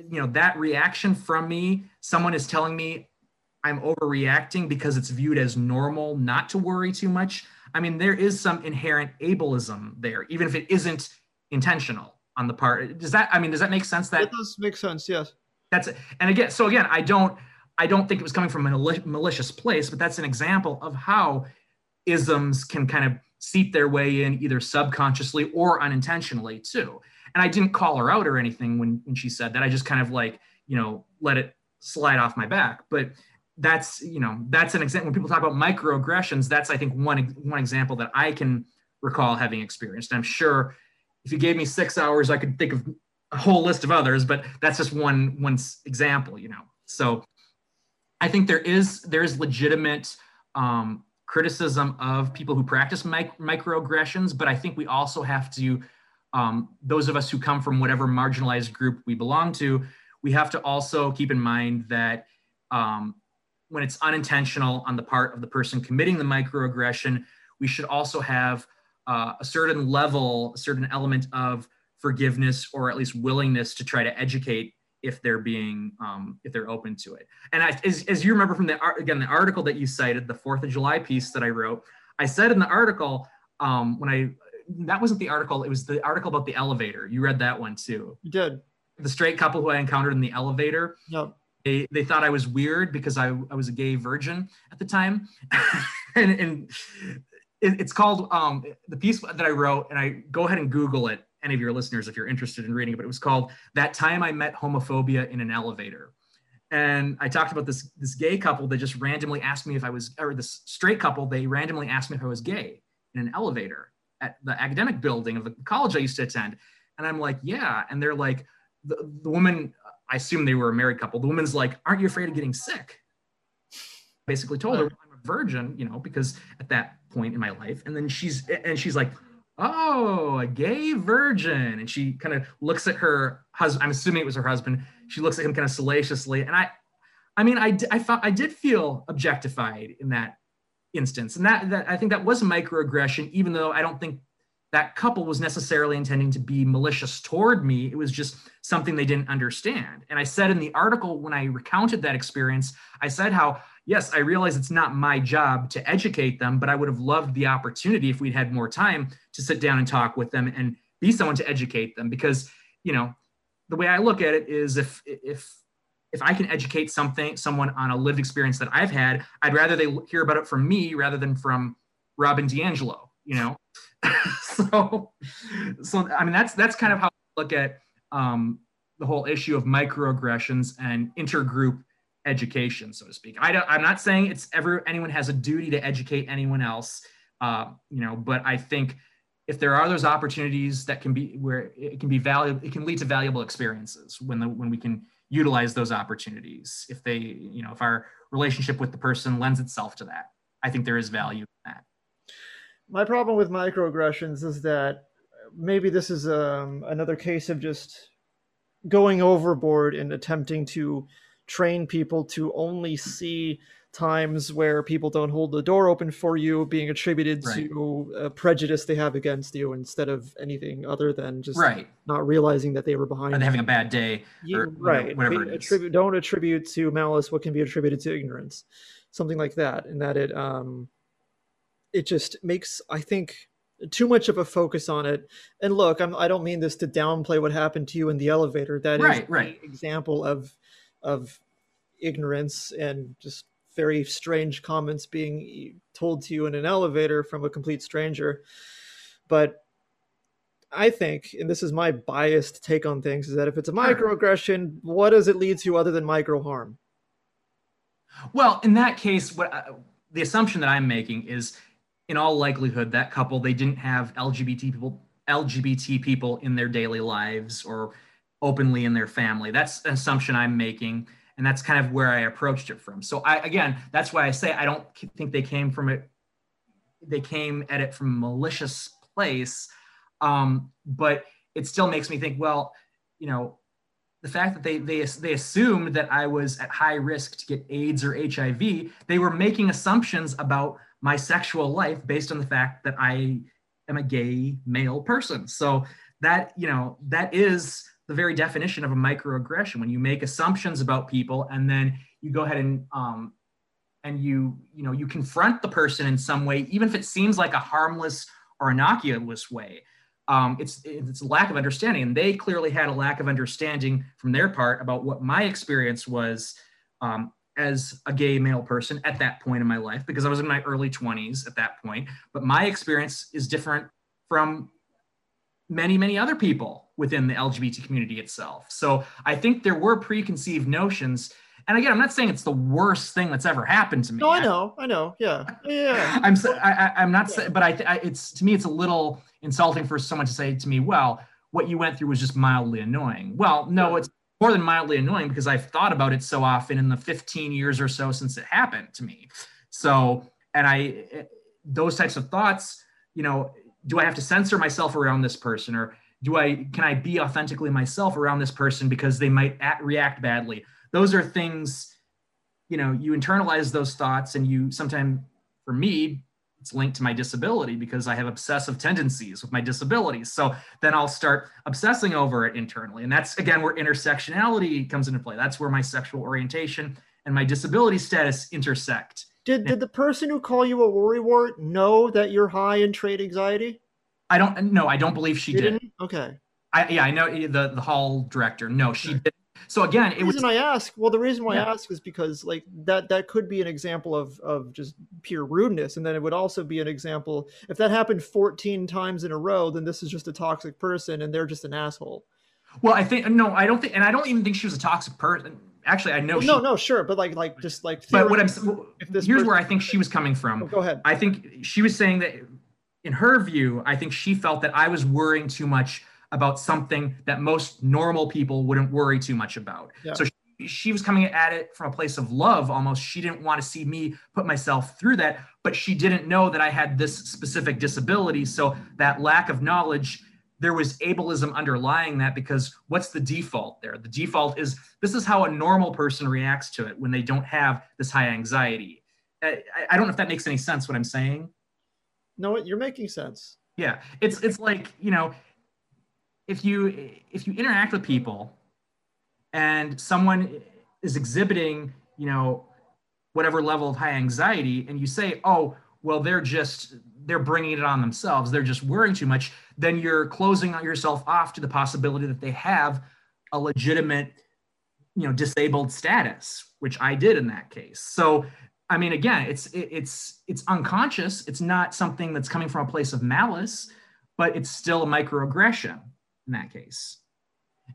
you know that reaction from me, someone is telling me I'm overreacting because it's viewed as normal not to worry too much. I mean, there is some inherent ableism there, even if it isn't intentional on the part. Does that? I mean, does that make sense? That it does make sense. Yes. That's it. And again, so again, I don't, I don't think it was coming from a malicious place, but that's an example of how isms can kind of seep their way in either subconsciously or unintentionally too. And I didn't call her out or anything when, when she said that. I just kind of like, you know, let it slide off my back. But that's, you know, that's an example. When people talk about microaggressions, that's, I think, one, one example that I can recall having experienced. I'm sure if you gave me six hours, I could think of a whole list of others, but that's just one one example, you know. So I think there is there is legitimate um, criticism of people who practice mic- microaggressions, but I think we also have to um, those of us who come from whatever marginalized group we belong to, we have to also keep in mind that um, when it's unintentional on the part of the person committing the microaggression, we should also have uh, a certain level, a certain element of forgiveness or at least willingness to try to educate if they're being um, if they're open to it. And I, as, as you remember from the again the article that you cited the fourth of july piece that i wrote i said in the article um, when i that wasn't the article it was the article about the elevator. You read that one too. You did. The straight couple who i encountered in the elevator yep. they, they thought i was weird because i, I was a gay virgin at the time. And, and it, it's called um, the piece that i wrote and i go ahead and google it any of your listeners if you're interested in reading it, but it was called That Time I Met Homophobia in an Elevator. And I talked about this, this gay couple that just randomly asked me if I was, or this straight couple, they randomly asked me if I was gay in an elevator at the academic building of the college I used to attend. And I'm like, yeah. And they're like, the, the woman, I assume they were a married couple. The woman's like, aren't you afraid of getting sick? Basically told her I'm a virgin, you know, because at that point in my life. And then she's, and she's like, oh, a gay virgin. And she kind of looks at her husband. I'm assuming it was her husband. She looks at him kind of salaciously. And I, I mean, I, I thought I did feel objectified in that instance. And that, that I think that was a microaggression, even though I don't think that couple was necessarily intending to be malicious toward me. It was just something they didn't understand. And I said in the article when I recounted that experience, I said how yes, I realize it's not my job to educate them, but I would have loved the opportunity if we'd had more time to sit down and talk with them and be someone to educate them. Because, you know, the way I look at it is if if if I can educate something someone on a lived experience that I've had, I'd rather they hear about it from me rather than from Robin DiAngelo, you know. so so I mean that's that's kind of how I look at um, the whole issue of microaggressions and intergroup education, so to speak. I don't, I'm not saying it's ever anyone has a duty to educate anyone else, uh, you know, but I think if there are those opportunities that can be where it can be valuable, it can lead to valuable experiences when the when we can utilize those opportunities. If they, you know, if our relationship with the person lends itself to that, I think there is value in that. My problem with microaggressions is that maybe this is um, another case of just going overboard and attempting to train people to only see times where people don't hold the door open for you being attributed Right. to a prejudice they have against you instead of anything other than just Right. not realizing that they were behind you. having a bad day? Right whatever Be- it is. attribute don't attribute to malice what can be attributed to ignorance something like that and that it um it just makes i think too much of a focus on it and look I'm, i don't mean this to downplay what happened to you in the elevator That is Right, right. an example of of ignorance and just very strange comments being told to you in an elevator from a complete stranger but I think, and this is my biased take on things, is that if it's a microaggression, what does it lead to other than micro harm? Well, in that case, what uh, the assumption that I'm making is, in all likelihood, that couple they didn't have LGBT people LGBT people in their daily lives or openly in their family. That's an assumption I'm making, and that's kind of where I approached it from. So I again, that's why I say I don't think they came from it. They came at it from a malicious place, um, but it still makes me think. Well, you know, the fact that they they they assumed that I was at high risk to get AIDS or HIV, they were making assumptions about my sexual life based on the fact that I am a gay male person. So that you know that is the very definition of a microaggression. When you make assumptions about people and then you go ahead and um, and you you know you confront the person in some way, even if it seems like a harmless or innocuous way um, it's it's a lack of understanding, and they clearly had a lack of understanding from their part about what my experience was um, as a gay male person at that point in my life, because I was in my early 20s at that point. But my experience is different from many many other people within the LGBT community itself. So I think there were preconceived notions. And again, I'm not saying it's the worst thing that's ever happened to me. No, I know, I know, yeah, yeah. I'm I, I'm not saying, but I, I, it's to me, it's a little insulting for someone to say to me, "Well, what you went through was just mildly annoying." Well, no, it's more than mildly annoying because I've thought about it so often in the 15 years or so since it happened to me. So, and I, eh, those types of thoughts, you know, do I have to censor myself around this person, or do I can I be authentically myself around this person because they might act, react badly? Those are things, you know, you internalize those thoughts, and you sometimes, for me, it's linked to my disability because I have obsessive tendencies with my disabilities. So then I'll start obsessing over it internally. And that's again where intersectionality comes into play. That's where my sexual orientation and my disability status intersect. Did did the person who call you a worrywart know that you're high in trait anxiety? I don't no, I don't believe she You did. didn't? Okay. I yeah, I know the the hall director. No, she did. So again, The it was reason I ask, well, the reason why Yeah. I ask is because like that that could be an example of of just pure rudeness, and then it would also be an example if that happened 14 times in a row, then this is just a toxic person, and they're just an asshole. well, I think no, I don't think, and I don't even think she was a toxic person. Actually, I know Well, she. no, no, sure, but like like just like. But what I'm theoretically- if this here's person- where I think she was coming from. Oh, go ahead. I think she was saying that in her view, I think she felt that I was worrying too much about something that most normal people wouldn't worry too much about. Yeah. So she, she was coming at it from a place of love almost. She didn't want to see me put myself through that, but she didn't know that I had this specific disability. So that lack of knowledge, there was ableism underlying that because what's the default there? The default is this is how a normal person reacts to it when they don't have this high anxiety. I, I don't know if that makes any sense what I'm saying. No, you're making sense. Yeah, it's it's like you know, if you if you interact with people, and someone is exhibiting you know whatever level of high anxiety, and you say, oh well, they're just they're bringing it on themselves, they're just worrying too much, then you're closing yourself off to the possibility that they have a legitimate you know disabled status, which I did in that case. So I mean, again, it's it, it's it's unconscious. It's not something that's coming from a place of malice, but it's still a microaggression in that case.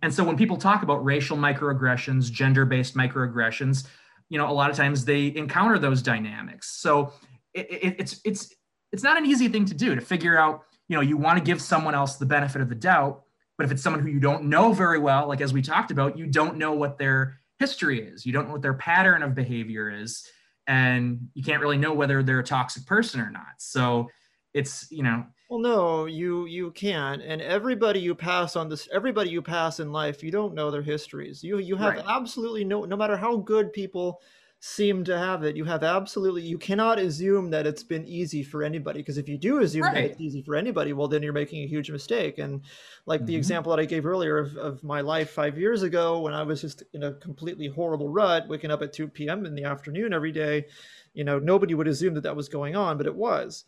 And so when people talk about racial microaggressions, gender-based microaggressions, you know, a lot of times they encounter those dynamics. So it, it, it's it's it's not an easy thing to do to figure out. You know, you want to give someone else the benefit of the doubt, but if it's someone who you don't know very well, like as we talked about, you don't know what their history is, you don't know what their pattern of behavior is and you can't really know whether they're a toxic person or not. So it's, you know, Well, no, you you can't and everybody you pass on this, everybody you pass in life, you don't know their histories. You you have Right. absolutely no, no matter how good people seem to have it. You have absolutely, you cannot assume that it's been easy for anybody because if you do assume right. that it's easy for anybody, well, then you're making a huge mistake. And like mm-hmm. the example that I gave earlier of, of my life five years ago when I was just in a completely horrible rut, waking up at 2 p.m. in the afternoon every day, you know, nobody would assume that that was going on, but it was.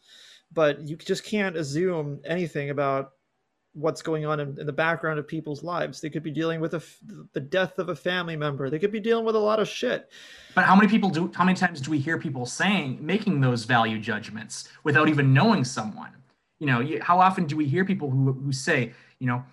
But you just can't assume anything about what's going on in, in, the background of people's lives. They could be dealing with a, the death of a family member. They could be dealing with a lot of shit. But how many people do? How many times do we hear people saying, making those value judgments without even knowing someone? You know, how often do we hear people who who say, you know,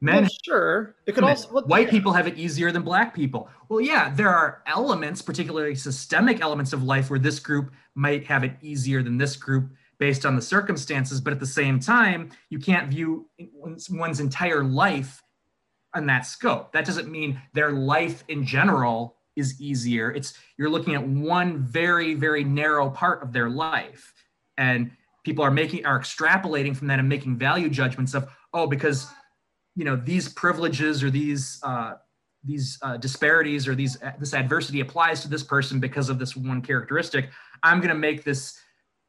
men well, sure it could also white people have it easier than black people well yeah there are elements particularly systemic elements of life where this group might have it easier than this group based on the circumstances but at the same time you can't view one's entire life on that scope. That doesn't mean their life in general is easier. It's you're looking at one very very narrow part of their life. And people are making are extrapolating from that and making value judgments of oh because you know these privileges or these uh, these uh, disparities or these this adversity applies to this person because of this one characteristic. I'm going to make this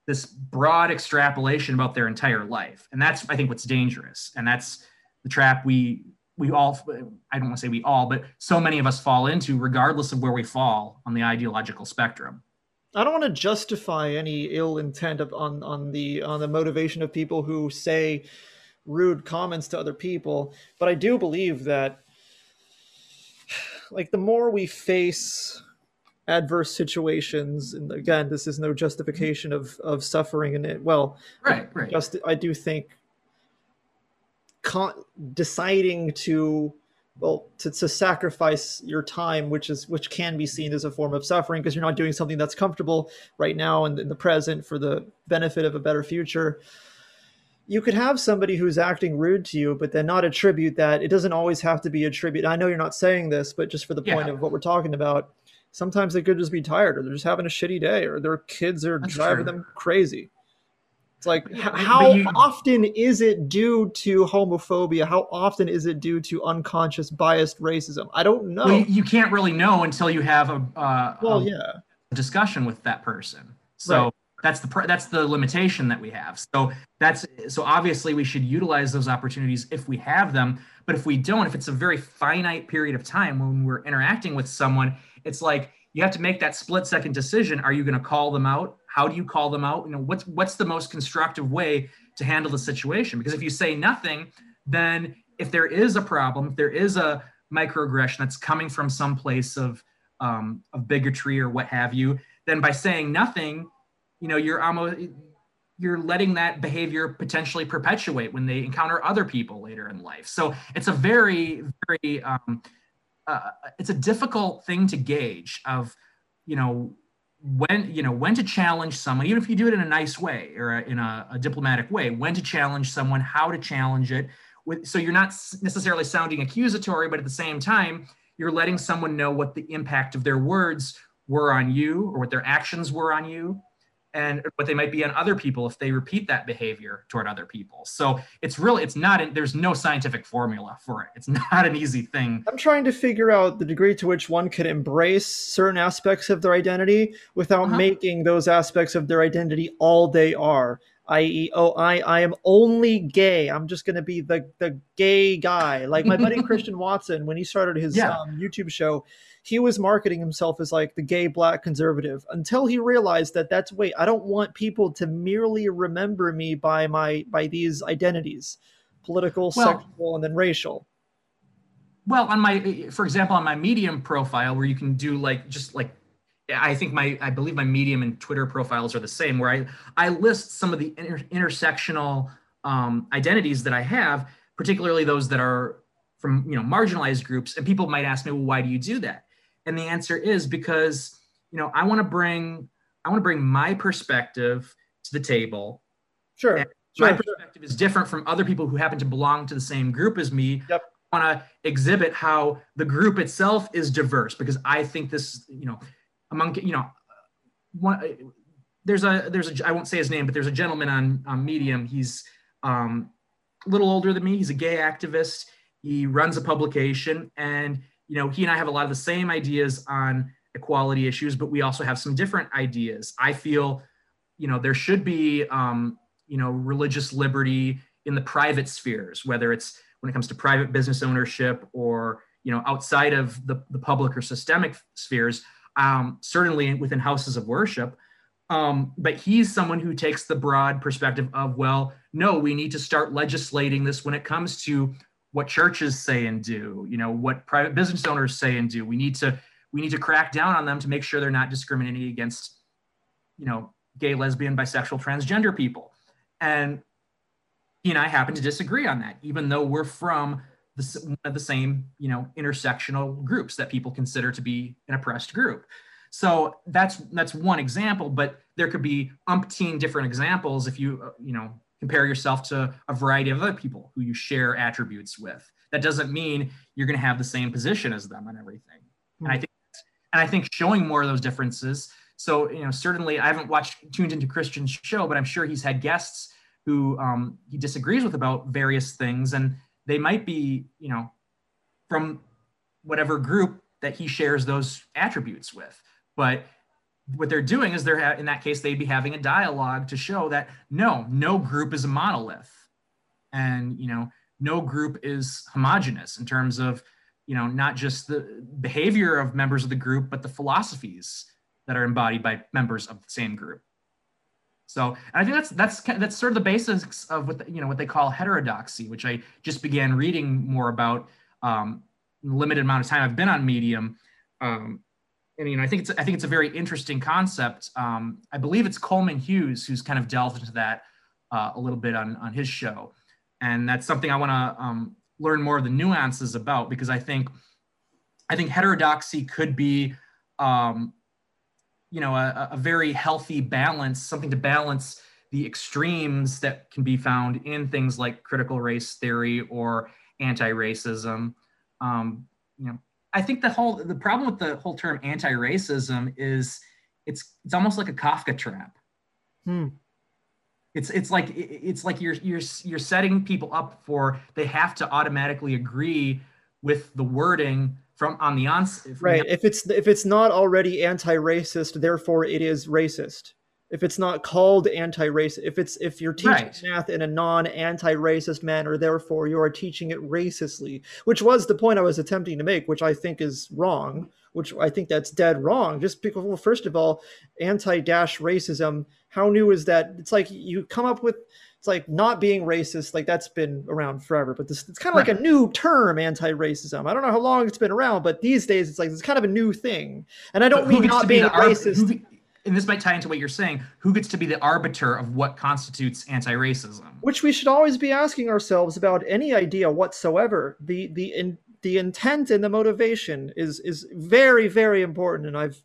this broad extrapolation about their entire life. And that's i think what's dangerous. And that's the trap we we all i don't want to say we all but so many of us fall into regardless of where we fall on the ideological spectrum. I don't want to justify any ill intent of, on on the on the motivation of people who say rude comments to other people but i do believe that like the more we face adverse situations and again this is no justification of of suffering and it well right right just i do think con- deciding to well to, to sacrifice your time which is which can be seen as a form of suffering because you're not doing something that's comfortable right now and in the present for the benefit of a better future you could have somebody who's acting rude to you, but then not attribute that. It doesn't always have to be attribute. I know you're not saying this, but just for the point of what we're talking about, sometimes they could just be tired or they're just having a shitty day or their kids are That's driving true. them crazy. It's like how you, often is it due to homophobia? How often is it due to unconscious biased racism? I don't know. Well, you can't really know until you have a uh, well, a yeah, discussion with that person. So right that's the that's the limitation that we have so that's so obviously we should utilize those opportunities if we have them but if we don't if it's a very finite period of time when we're interacting with someone it's like you have to make that split second decision. Are you going to call them out? How do you call them out? You know what's what's the most constructive way to handle the situation? Because if you say nothing then if there is a problem if there is a microaggression that's coming from some place of um, of bigotry or what have you then by saying nothing you know you're almost you're letting that behavior potentially perpetuate when they encounter other people later in life. So it's a very very um, uh, it's a difficult thing to gauge of you know when you know when to challenge someone even if you do it in a nice way or in a, a diplomatic way when to challenge someone how to challenge it with, so you're not necessarily sounding accusatory but at the same time you're letting someone know what the impact of their words were on you or what their actions were on you and what they might be on other people if they repeat that behavior toward other people. So it's really, it's not, there's no scientific formula for it. It's not an easy thing. I'm trying to figure out the degree to which one could embrace certain aspects of their identity without uh-huh. making those aspects of their identity all they are i.e., oh, I, I am only gay. I'm just going to be the, the gay guy. Like my buddy Christian Watson, when he started his yeah. um, YouTube show, he was marketing himself as like the gay black conservative until he realized that that's wait, I don't want people to merely remember me by my by these identities, political, well, sexual, and then racial. Well, on my, for example, on my Medium profile, where you can do like just like I think my I believe my Medium and Twitter profiles are the same, where I I list some of the inter- intersectional um, identities that I have, particularly those that are from you know marginalized groups. And people might ask me, well, why do you do that? And the answer is because you know I want to bring I want to bring my perspective to the table. Sure. And sure. My perspective is different from other people who happen to belong to the same group as me. Yep. I want to exhibit how the group itself is diverse because I think this, you know, among you know one there's a there's a I won't say his name, but there's a gentleman on, on Medium. He's um, a little older than me. He's a gay activist. He runs a publication, and you know he and I have a lot of the same ideas on equality issues, but we also have some different ideas. I feel, you know, there should be, um, you know, religious liberty in the private spheres, whether it's when it comes to private business ownership or, you know, outside of the, the public or systemic spheres, um, certainly within houses of worship. Um, but he's someone who takes the broad perspective of, well, no, we need to start legislating this when it comes to what churches say and do, you know, what private business owners say and do. We need to we need to crack down on them to make sure they're not discriminating against, you know, gay, lesbian, bisexual, transgender people. And he and I happen to disagree on that, even though we're from the, one of the same, you know, intersectional groups that people consider to be an oppressed group. So that's that's one example, but there could be umpteen different examples if you, uh, you know, compare yourself to a variety of other people who you share attributes with. That doesn't mean you're going to have the same position as them on everything. Mm-hmm. And I hmm. think and I think showing more of those differences. So, you know, certainly I haven't watched tuned into Christian's show, but I'm sure he's had guests who um, he disagrees with about various things, and they might be, you know, from whatever group that he shares those attributes with. But what they're doing is they're ha- in that case they'd be having a dialogue to show that no, no group is a monolith, and you know, no group is homogenous in terms of you know not just the behavior of members of the group but the philosophies that are embodied by members of the same group. So i think that's that's that's sort of the basics of what the, you know what they call heterodoxy which i just began reading more about um, limited amount of time i've been on medium um, and you know i think it's i think it's a very interesting concept um, i believe it's coleman hughes who's kind of delved into that uh, a little bit on on his show and that's something i want to um, learn more of the nuances about because I think I think heterodoxy could be um, you know a, a, very healthy balance, something to balance the extremes that can be found in things like critical race theory or anti-racism. Um, you know, I think the whole the problem with the whole term anti-racism is it's it's almost like a Kafka trap. Hmm. It's it's like it's like you're you're you're setting people up for they have to automatically agree with the wording from on the ons right the, if it's if it's not already anti-racist therefore it is racist if it's not called anti-racist if it's if you're teaching right. math in a non-anti-racist manner therefore you are teaching it racistly which was the point i was attempting to make which i think is wrong which i think that's dead wrong just because well first of all anti-dash racism how new is that? It's like you come up with it's like not being racist, like that's been around forever, but this it's kind of right. like a new term, anti-racism. I don't know how long it's been around, but these days it's like it's kind of a new thing. And I don't but mean not being be racist. And this might tie into what you're saying. Who gets to be the arbiter of what constitutes anti-racism? Which we should always be asking ourselves about any idea whatsoever. The the in, the intent and the motivation is is very very important, and I've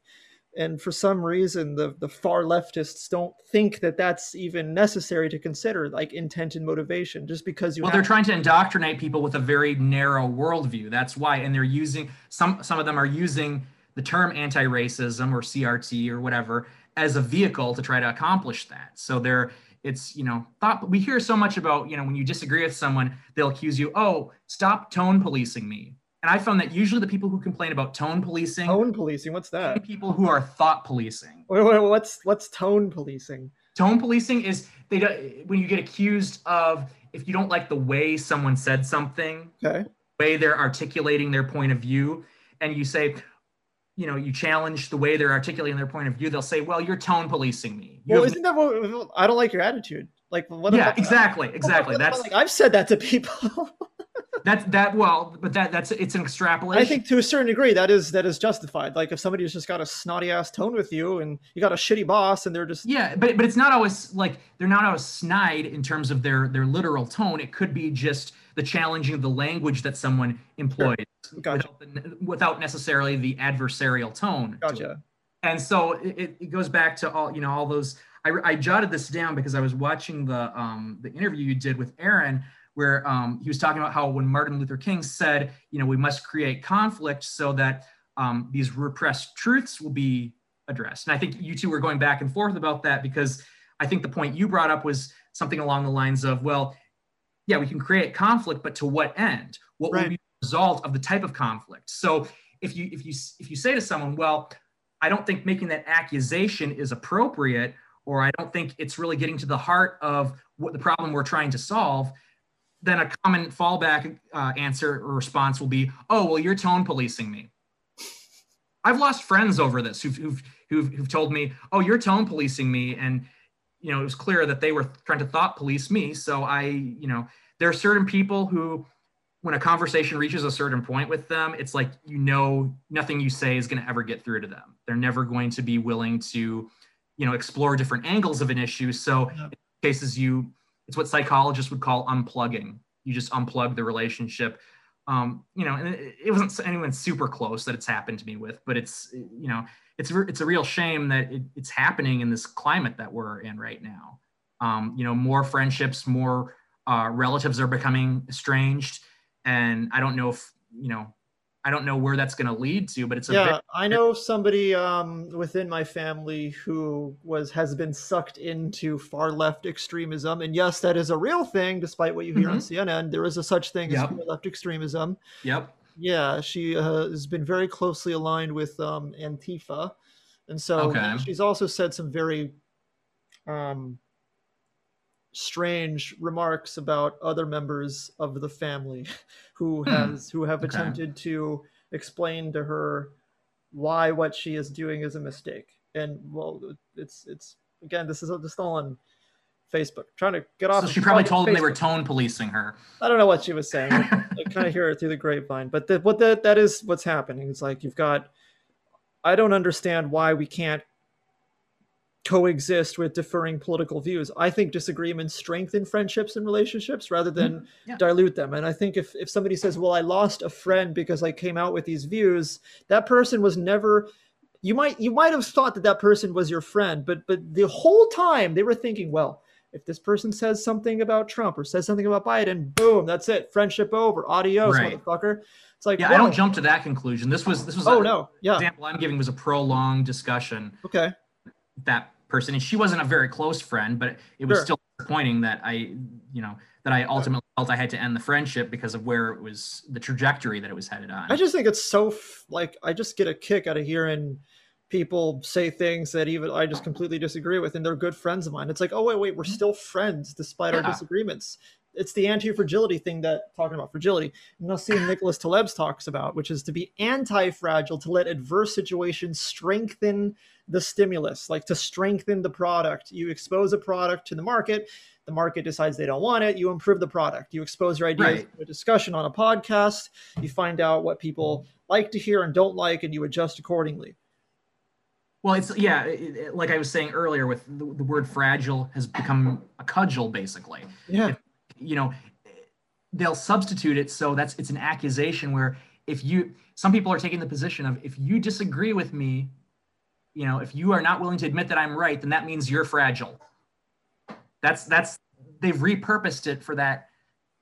and for some reason the, the far leftists don't think that that's even necessary to consider like intent and motivation just because you well they're trying to indoctrinate people with a very narrow worldview that's why and they're using some some of them are using the term anti-racism or crt or whatever as a vehicle to try to accomplish that so they're it's you know thought we hear so much about you know when you disagree with someone they'll accuse you oh stop tone policing me and I found that usually the people who complain about tone policing, tone policing, what's that? People who are thought policing. Wait, wait, what's what's tone policing? Tone policing is they when you get accused of if you don't like the way someone said something, okay, way they're articulating their point of view, and you say, you know, you challenge the way they're articulating their point of view, they'll say, "Well, you're tone policing me." You well, isn't that what I don't like your attitude? Like, what? Yeah, exactly, exactly. That's like I've said that to people. That's that well, but that that's it's an extrapolation. I think to a certain degree that is that is justified. Like if somebody's just got a snotty ass tone with you, and you got a shitty boss, and they're just yeah, but but it's not always like they're not always snide in terms of their their literal tone. It could be just the challenging of the language that someone employs sure. gotcha. without, without, necessarily the adversarial tone. Gotcha. And so it, it goes back to all you know all those. I, I jotted this down because I was watching the um the interview you did with Aaron where um, he was talking about how when Martin Luther King said, you know, we must create conflict so that um, these repressed truths will be addressed. And I think you two were going back and forth about that because I think the point you brought up was something along the lines of, well, yeah, we can create conflict, but to what end? What right. will be the result of the type of conflict? So if you if you if you say to someone, well, I don't think making that accusation is appropriate, or I don't think it's really getting to the heart of what the problem we're trying to solve, then a common fallback uh, answer or response will be, "Oh, well, you're tone policing me." I've lost friends over this who've, who've, who've, who've told me, "Oh, you're tone policing me," and you know it was clear that they were trying to thought police me. So I, you know, there are certain people who, when a conversation reaches a certain point with them, it's like you know nothing you say is going to ever get through to them. They're never going to be willing to, you know, explore different angles of an issue. So in cases you, it's what psychologists would call unplugging. You just unplug the relationship um, you know, and it, it, wasn't anyone super close that it's happened to me with, but it's, you know, it's, it's a real shame that it, it's happening in this climate that we're in right now. Um, you know, more friendships, more uh, relatives are becoming estranged. And I don't know if, you know, I don't know where that's going to lead to, but it's a yeah. Bit- I know somebody um, within my family who was has been sucked into far left extremism, and yes, that is a real thing. Despite what you hear mm-hmm. on CNN, there is a such thing yep. as far left extremism. Yep. Yeah, she uh, has been very closely aligned with um, Antifa, and so okay. she's also said some very um, strange remarks about other members of the family who hmm. has who have okay. attempted to explain to her why what she is doing is a mistake and well it's it's again this is just all on facebook trying to get off so she probably told them they were tone policing her i don't know what she was saying i kind of hear it through the grapevine but the, what that that is what's happening it's like you've got i don't understand why we can't coexist with differing political views. I think disagreements strengthen friendships and relationships rather than mm-hmm. yeah. dilute them. And I think if, if somebody says, well, I lost a friend because I came out with these views, that person was never you might you might have thought that that person was your friend, but but the whole time they were thinking, well, if this person says something about Trump or says something about Biden, boom, that's it, friendship over, adios, right. motherfucker. It's like, yeah, I don't jump to that conclusion. This was this was oh no, yeah. Example I'm giving was a prolonged discussion. Okay that person and she wasn't a very close friend but it was sure. still disappointing that i you know that i ultimately felt i had to end the friendship because of where it was the trajectory that it was headed on i just think it's so like i just get a kick out of hearing people say things that even i just completely disagree with and they're good friends of mine it's like oh wait wait we're mm-hmm. still friends despite yeah. our disagreements it's the anti-fragility thing that talking about fragility Nassim Nicholas Taleb's talks about, which is to be anti-fragile, to let adverse situations strengthen the stimulus, like to strengthen the product. You expose a product to the market, the market decides they don't want it, you improve the product. You expose your ideas right. to a discussion on a podcast, you find out what people like to hear and don't like, and you adjust accordingly. Well, it's yeah, it, it, like I was saying earlier, with the, the, word fragile has become a cudgel, basically. Yeah. If, you know, they'll substitute it so that's it's an accusation where if you some people are taking the position of if you disagree with me you know if you are not willing to admit that i'm right then that means you're fragile that's that's they've repurposed it for that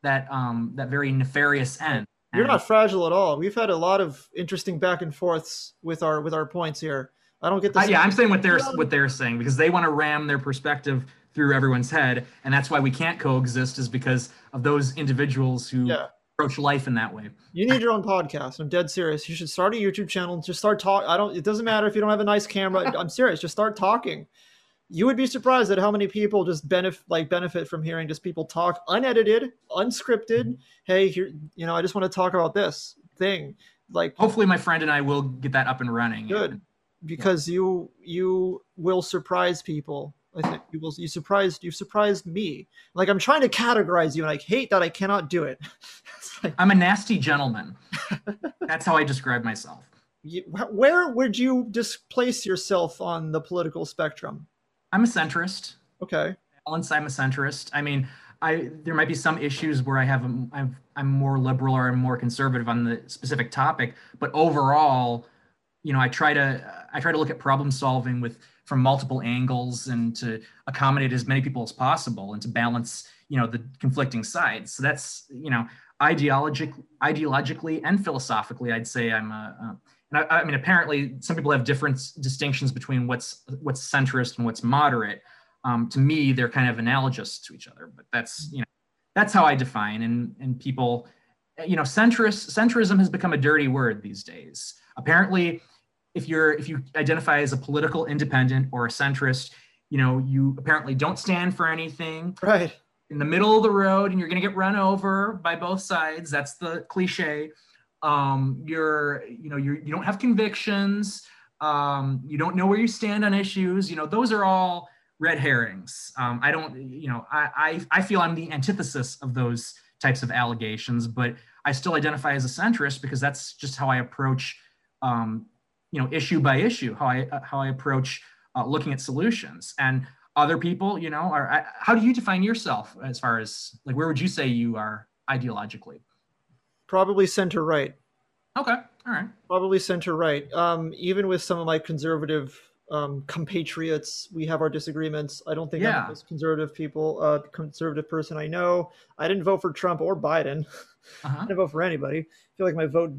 that um that very nefarious end you're not fragile at all we've had a lot of interesting back and forths with our with our points here i don't get this uh, yeah i'm saying what they're what they're saying because they want to ram their perspective through everyone's head and that's why we can't coexist is because of those individuals who yeah approach life in that way. You need your own podcast. I'm dead serious. You should start a YouTube channel. Just start talk. I don't. It doesn't matter if you don't have a nice camera. I'm serious. Just start talking. You would be surprised at how many people just benefit like benefit from hearing just people talk unedited, unscripted. Mm-hmm. Hey, here, you know, I just want to talk about this thing. Like, hopefully, my friend and I will get that up and running. Good, because yeah. you you will surprise people I think you will. You surprised. You surprised me. Like I'm trying to categorize you, and I hate that I cannot do it. like, I'm a nasty gentleman. That's how I describe myself. You, where would you displace yourself on the political spectrum? I'm a centrist. Okay. Once I'm a centrist. I mean, I there might be some issues where I have I'm I'm more liberal or I'm more conservative on the specific topic, but overall, you know, I try to I try to look at problem solving with from multiple angles and to accommodate as many people as possible and to balance you know the conflicting sides. So that's you know ideologic ideologically and philosophically i'd say i'm a, a and I, I, mean apparently some people have different distinctions between what's what's centrist and what's moderate. Um, to me they're kind of analogous to each other but that's you know that's how i define and and people you know centrist centrism has become a dirty word these days apparently if you're if you identify as a political independent or a centrist, you know, you apparently don't stand for anything. Right. In the middle of the road, and you're going to get run over by both sides. That's the cliche. Um, you're, you know, you're, you don't have convictions. Um, you don't know where you stand on issues. You know, those are all red herrings. Um, I don't, you know, I, I, I feel I'm the antithesis of those types of allegations, but I still identify as a centrist because that's just how I approach, um, you know, issue by issue, how I, uh, how I approach uh, looking at solutions. And other people, you know, are, I, how do you define yourself as far as like, where would you say you are ideologically? Probably center right. Okay. All right. Probably center right. Um, even with some of my conservative um, compatriots, we have our disagreements. I don't think yeah. I'm the most conservative people, uh, conservative person I know. I didn't vote for Trump or Biden. Uh-huh. I didn't vote for anybody. I feel like my vote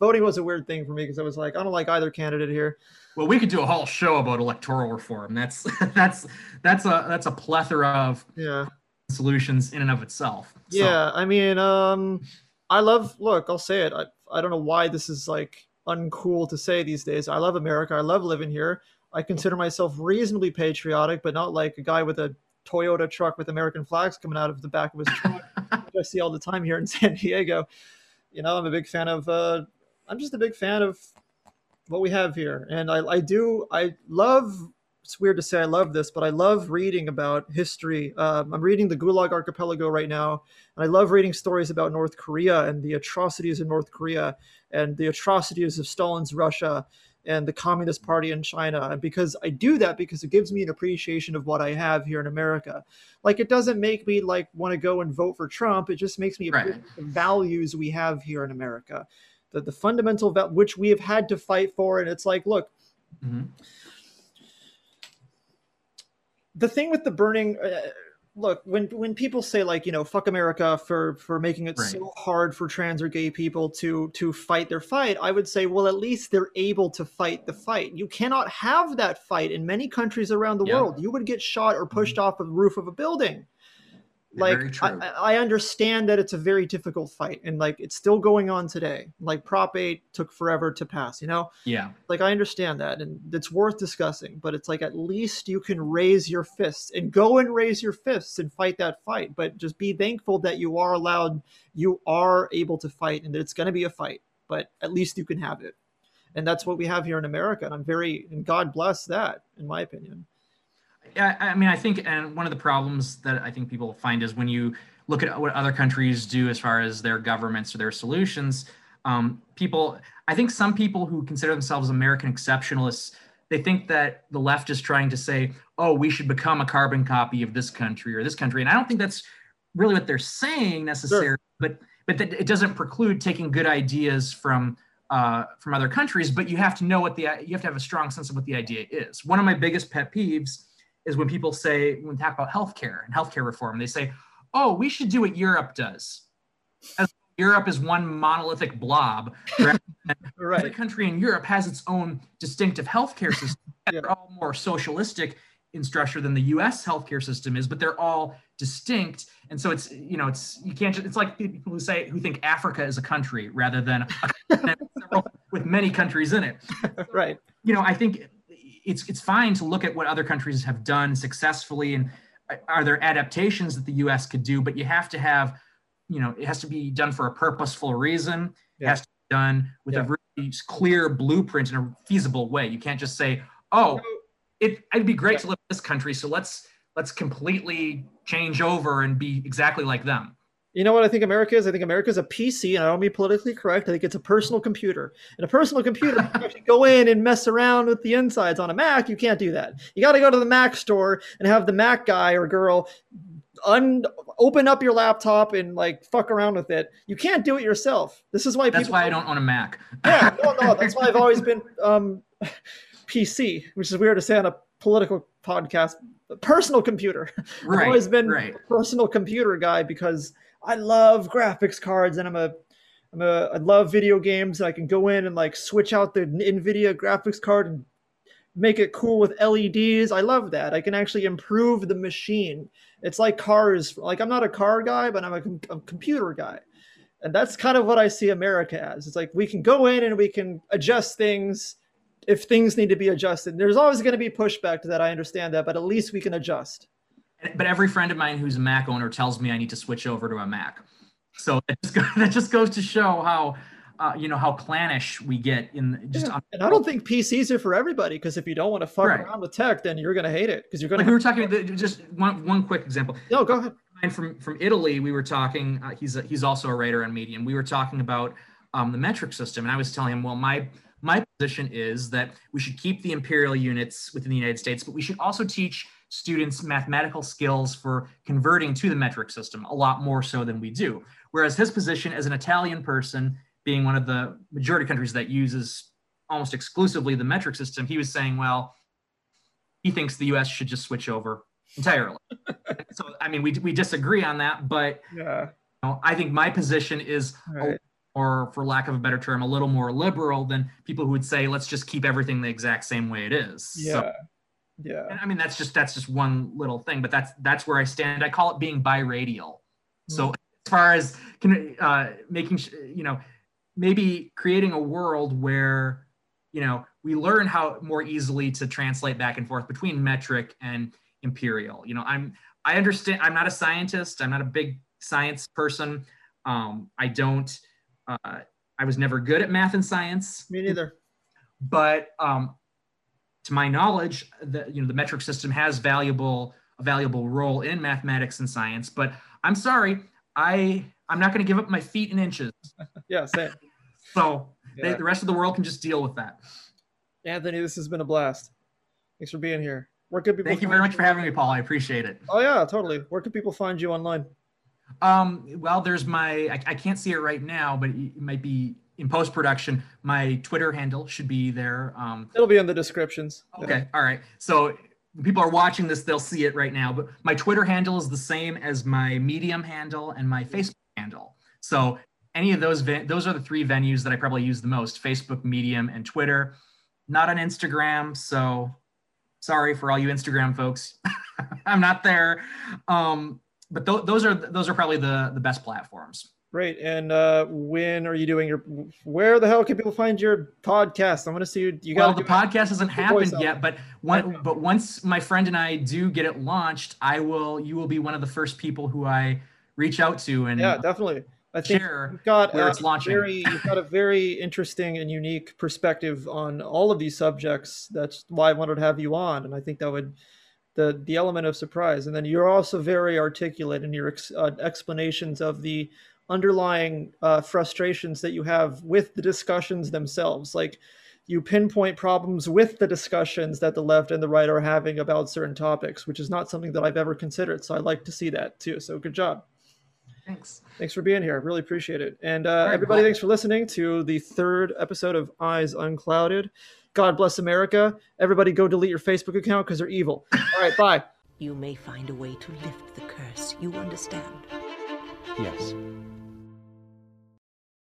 voting was a weird thing for me because I was like, I don't like either candidate here. Well, we could do a whole show about electoral reform. That's that's that's a that's a plethora of yeah solutions in and of itself. So. Yeah, I mean, um, I love. Look, I'll say it. I I don't know why this is like uncool to say these days. I love America. I love living here. I consider myself reasonably patriotic, but not like a guy with a Toyota truck with American flags coming out of the back of his truck, which I see all the time here in San Diego. You know, I'm a big fan of. Uh, I'm just a big fan of what we have here, and I, I do. I love. It's weird to say I love this, but I love reading about history. Um, I'm reading the Gulag Archipelago right now, and I love reading stories about North Korea and the atrocities in North Korea and the atrocities of Stalin's Russia and the Communist Party in China. And because I do that because it gives me an appreciation of what I have here in America. Like it doesn't make me like want to go and vote for Trump. It just makes me appreciate right. the values we have here in America. The the fundamental va- which we have had to fight for. And it's like, look, mm-hmm. the thing with the burning uh, look when when people say like you know fuck america for for making it right. so hard for trans or gay people to to fight their fight i would say well at least they're able to fight the fight you cannot have that fight in many countries around the world you would get shot or pushed mm-hmm. off the roof of a building like I, I, understand that it's a very difficult fight and like it's still going on today. Like prop 8 took forever to pass you know? Yeah. Like i understand that and it's worth discussing but it's like at least you can raise your fists and go and raise your fists and fight that fight but just be thankful that you are allowed you are able to fight and that it's going to be a fight but at least you can have it. And that's what we have here in america and i'm very and god bless that in my opinion I, I mean, I think, and one of the problems that I think people find is when you look at what other countries do as far as their governments or their solutions, um, people, I think some people who consider themselves American exceptionalists, they think that the left is trying to say, oh, we should become a carbon copy of this country or this country. And I don't think that's really what they're saying necessarily, sure. but but that it doesn't preclude taking good ideas from uh, from other countries. But you have to know what the you have to have a strong sense of what the idea is. One of my biggest pet peeves is when people say, when we talk about healthcare and healthcare reform, they say, oh, we should do what Europe does. As Europe is one monolithic blob. right. Every country in Europe has its own distinctive healthcare system. yeah. They're all more socialistic in structure than the U.S. healthcare system is, but they're all distinct. And so it's you know it's you can't just, it's like people who say who think Africa is a country rather than a with many countries in it. right. You know I think it's it's fine to look at what other countries have done successfully and uh, are there adaptations that the US could do, but you have to have, you know, it has to be done for a purposeful reason. Yeah. It has to be done with yeah. a really clear blueprint in a feasible way. You can't just say, oh, it, it'd be great yeah. to live in this country, so let's let's completely change over and be exactly like them. You know what I think America is? I think America is a PC, and I don't mean politically correct. I think it's a personal computer. And a personal computer, you actually go in and mess around with the insides. On a Mac, you can't do that. You got to go to the Mac store and have the Mac guy or girl un open up your laptop and like fuck around with it. You can't do it yourself. This is why. That's why I don't own a Mac. yeah, no, no. That's why I've always been um, PC, which is weird to say on a political podcast. Personal computer. Right, I've always been right. a personal computer guy because I love graphics cards and I'm a I'm a I love video games. I can go in and like switch out the Nvidia graphics card and make it cool with LEDs. I love that. I can actually improve the machine. It's like cars. Like I'm not a car guy, but I'm a, com- a computer guy. And that's kind of what I see America as. It's like we can go in and we can adjust things if things need to be adjusted. There's always going to be pushback to that. I understand that, but at least we can adjust. But every friend of mine who's a Mac owner tells me I need to switch over to a Mac. So that just, that just goes to show how uh, you know how clannish we get in just. Yeah. and I don't think PCs are for everybody because if you don't want to fuck right. around with tech, then you're going to hate it because you're going like to. we were talking about just one one quick example. No, go ahead. And from from Italy, we were talking. Uh, he's a, he's also a writer on Medium. We were talking about um, the metric system, and I was telling him, well, my my position is that we should keep the imperial units within the United States, but we should also teach students mathematical skills for converting to the metric system a lot more so than we do. Whereas his position as an Italian person being one of the majority countries that uses almost exclusively the metric system, he was saying, well, he thinks the US should just switch over entirely. so, I mean, we, we disagree on that, but yeah. You know, I think my position is, right. or for lack of a better term, a little more liberal than people who would say, let's just keep everything the exact same way it is. Yeah. So, yeah. I mean, that's just, that's just one little thing, but that's, that's where I stand. I call it being biradial. Mm-hmm. So as far as can, uh, making, you know, maybe creating a world where you know we learn how more easily to translate back and forth between metric and imperial you know i'm i understand i'm not a scientist i'm not a big science person um, i don't uh, i was never good at math and science me neither but um, to my knowledge the you know the metric system has valuable a valuable role in mathematics and science but i'm sorry i I'm not going to give up my feet in inches. yeah, same. So yeah. They, the rest of the world can just deal with that. Anthony, this has been a blast. Thanks for being here. Where could people? Thank you very much for having me, Paul. I appreciate it. Oh yeah, totally. Where can people find you online? Um, well, there's my. I, I can't see it right now, but it might be in post production. My Twitter handle should be there. Um, It'll be in the descriptions. Okay. Yeah. All right. So people are watching this, they'll see it right now. But my Twitter handle is the same as my Medium handle and my Facebook handle. So any of those, those are the three venues that I probably use the most: Facebook, Medium, and Twitter. Not on Instagram, so sorry for all you Instagram folks. I'm not there. Um, but th- those are those are probably the the best platforms. Great. And uh, when are you doing your? Where the hell can people find your podcast? I want to see you. You got. Well, the podcast hasn't happened yet, but one, but once my friend and I do get it launched, I will. You will be one of the first people who I reach out to and yeah, definitely. I think you've got where it's launching. Very, you've got a very interesting and unique perspective on all of these subjects. That's why I wanted to have you on, and I think that would the the element of surprise. And then you're also very articulate in your ex, uh, explanations of the underlying uh, frustrations that you have with the discussions themselves. Like you pinpoint problems with the discussions that the left and the right are having about certain topics, which is not something that I've ever considered. So I like to see that too. So good job. Thanks. Thanks for being here. I really appreciate it. And uh, right, everybody, bye. thanks for listening to the third episode of Eyes Unclouded. God bless America. Everybody, go delete your Facebook account because they're evil. All right, bye. You may find a way to lift the curse. You understand? Yes.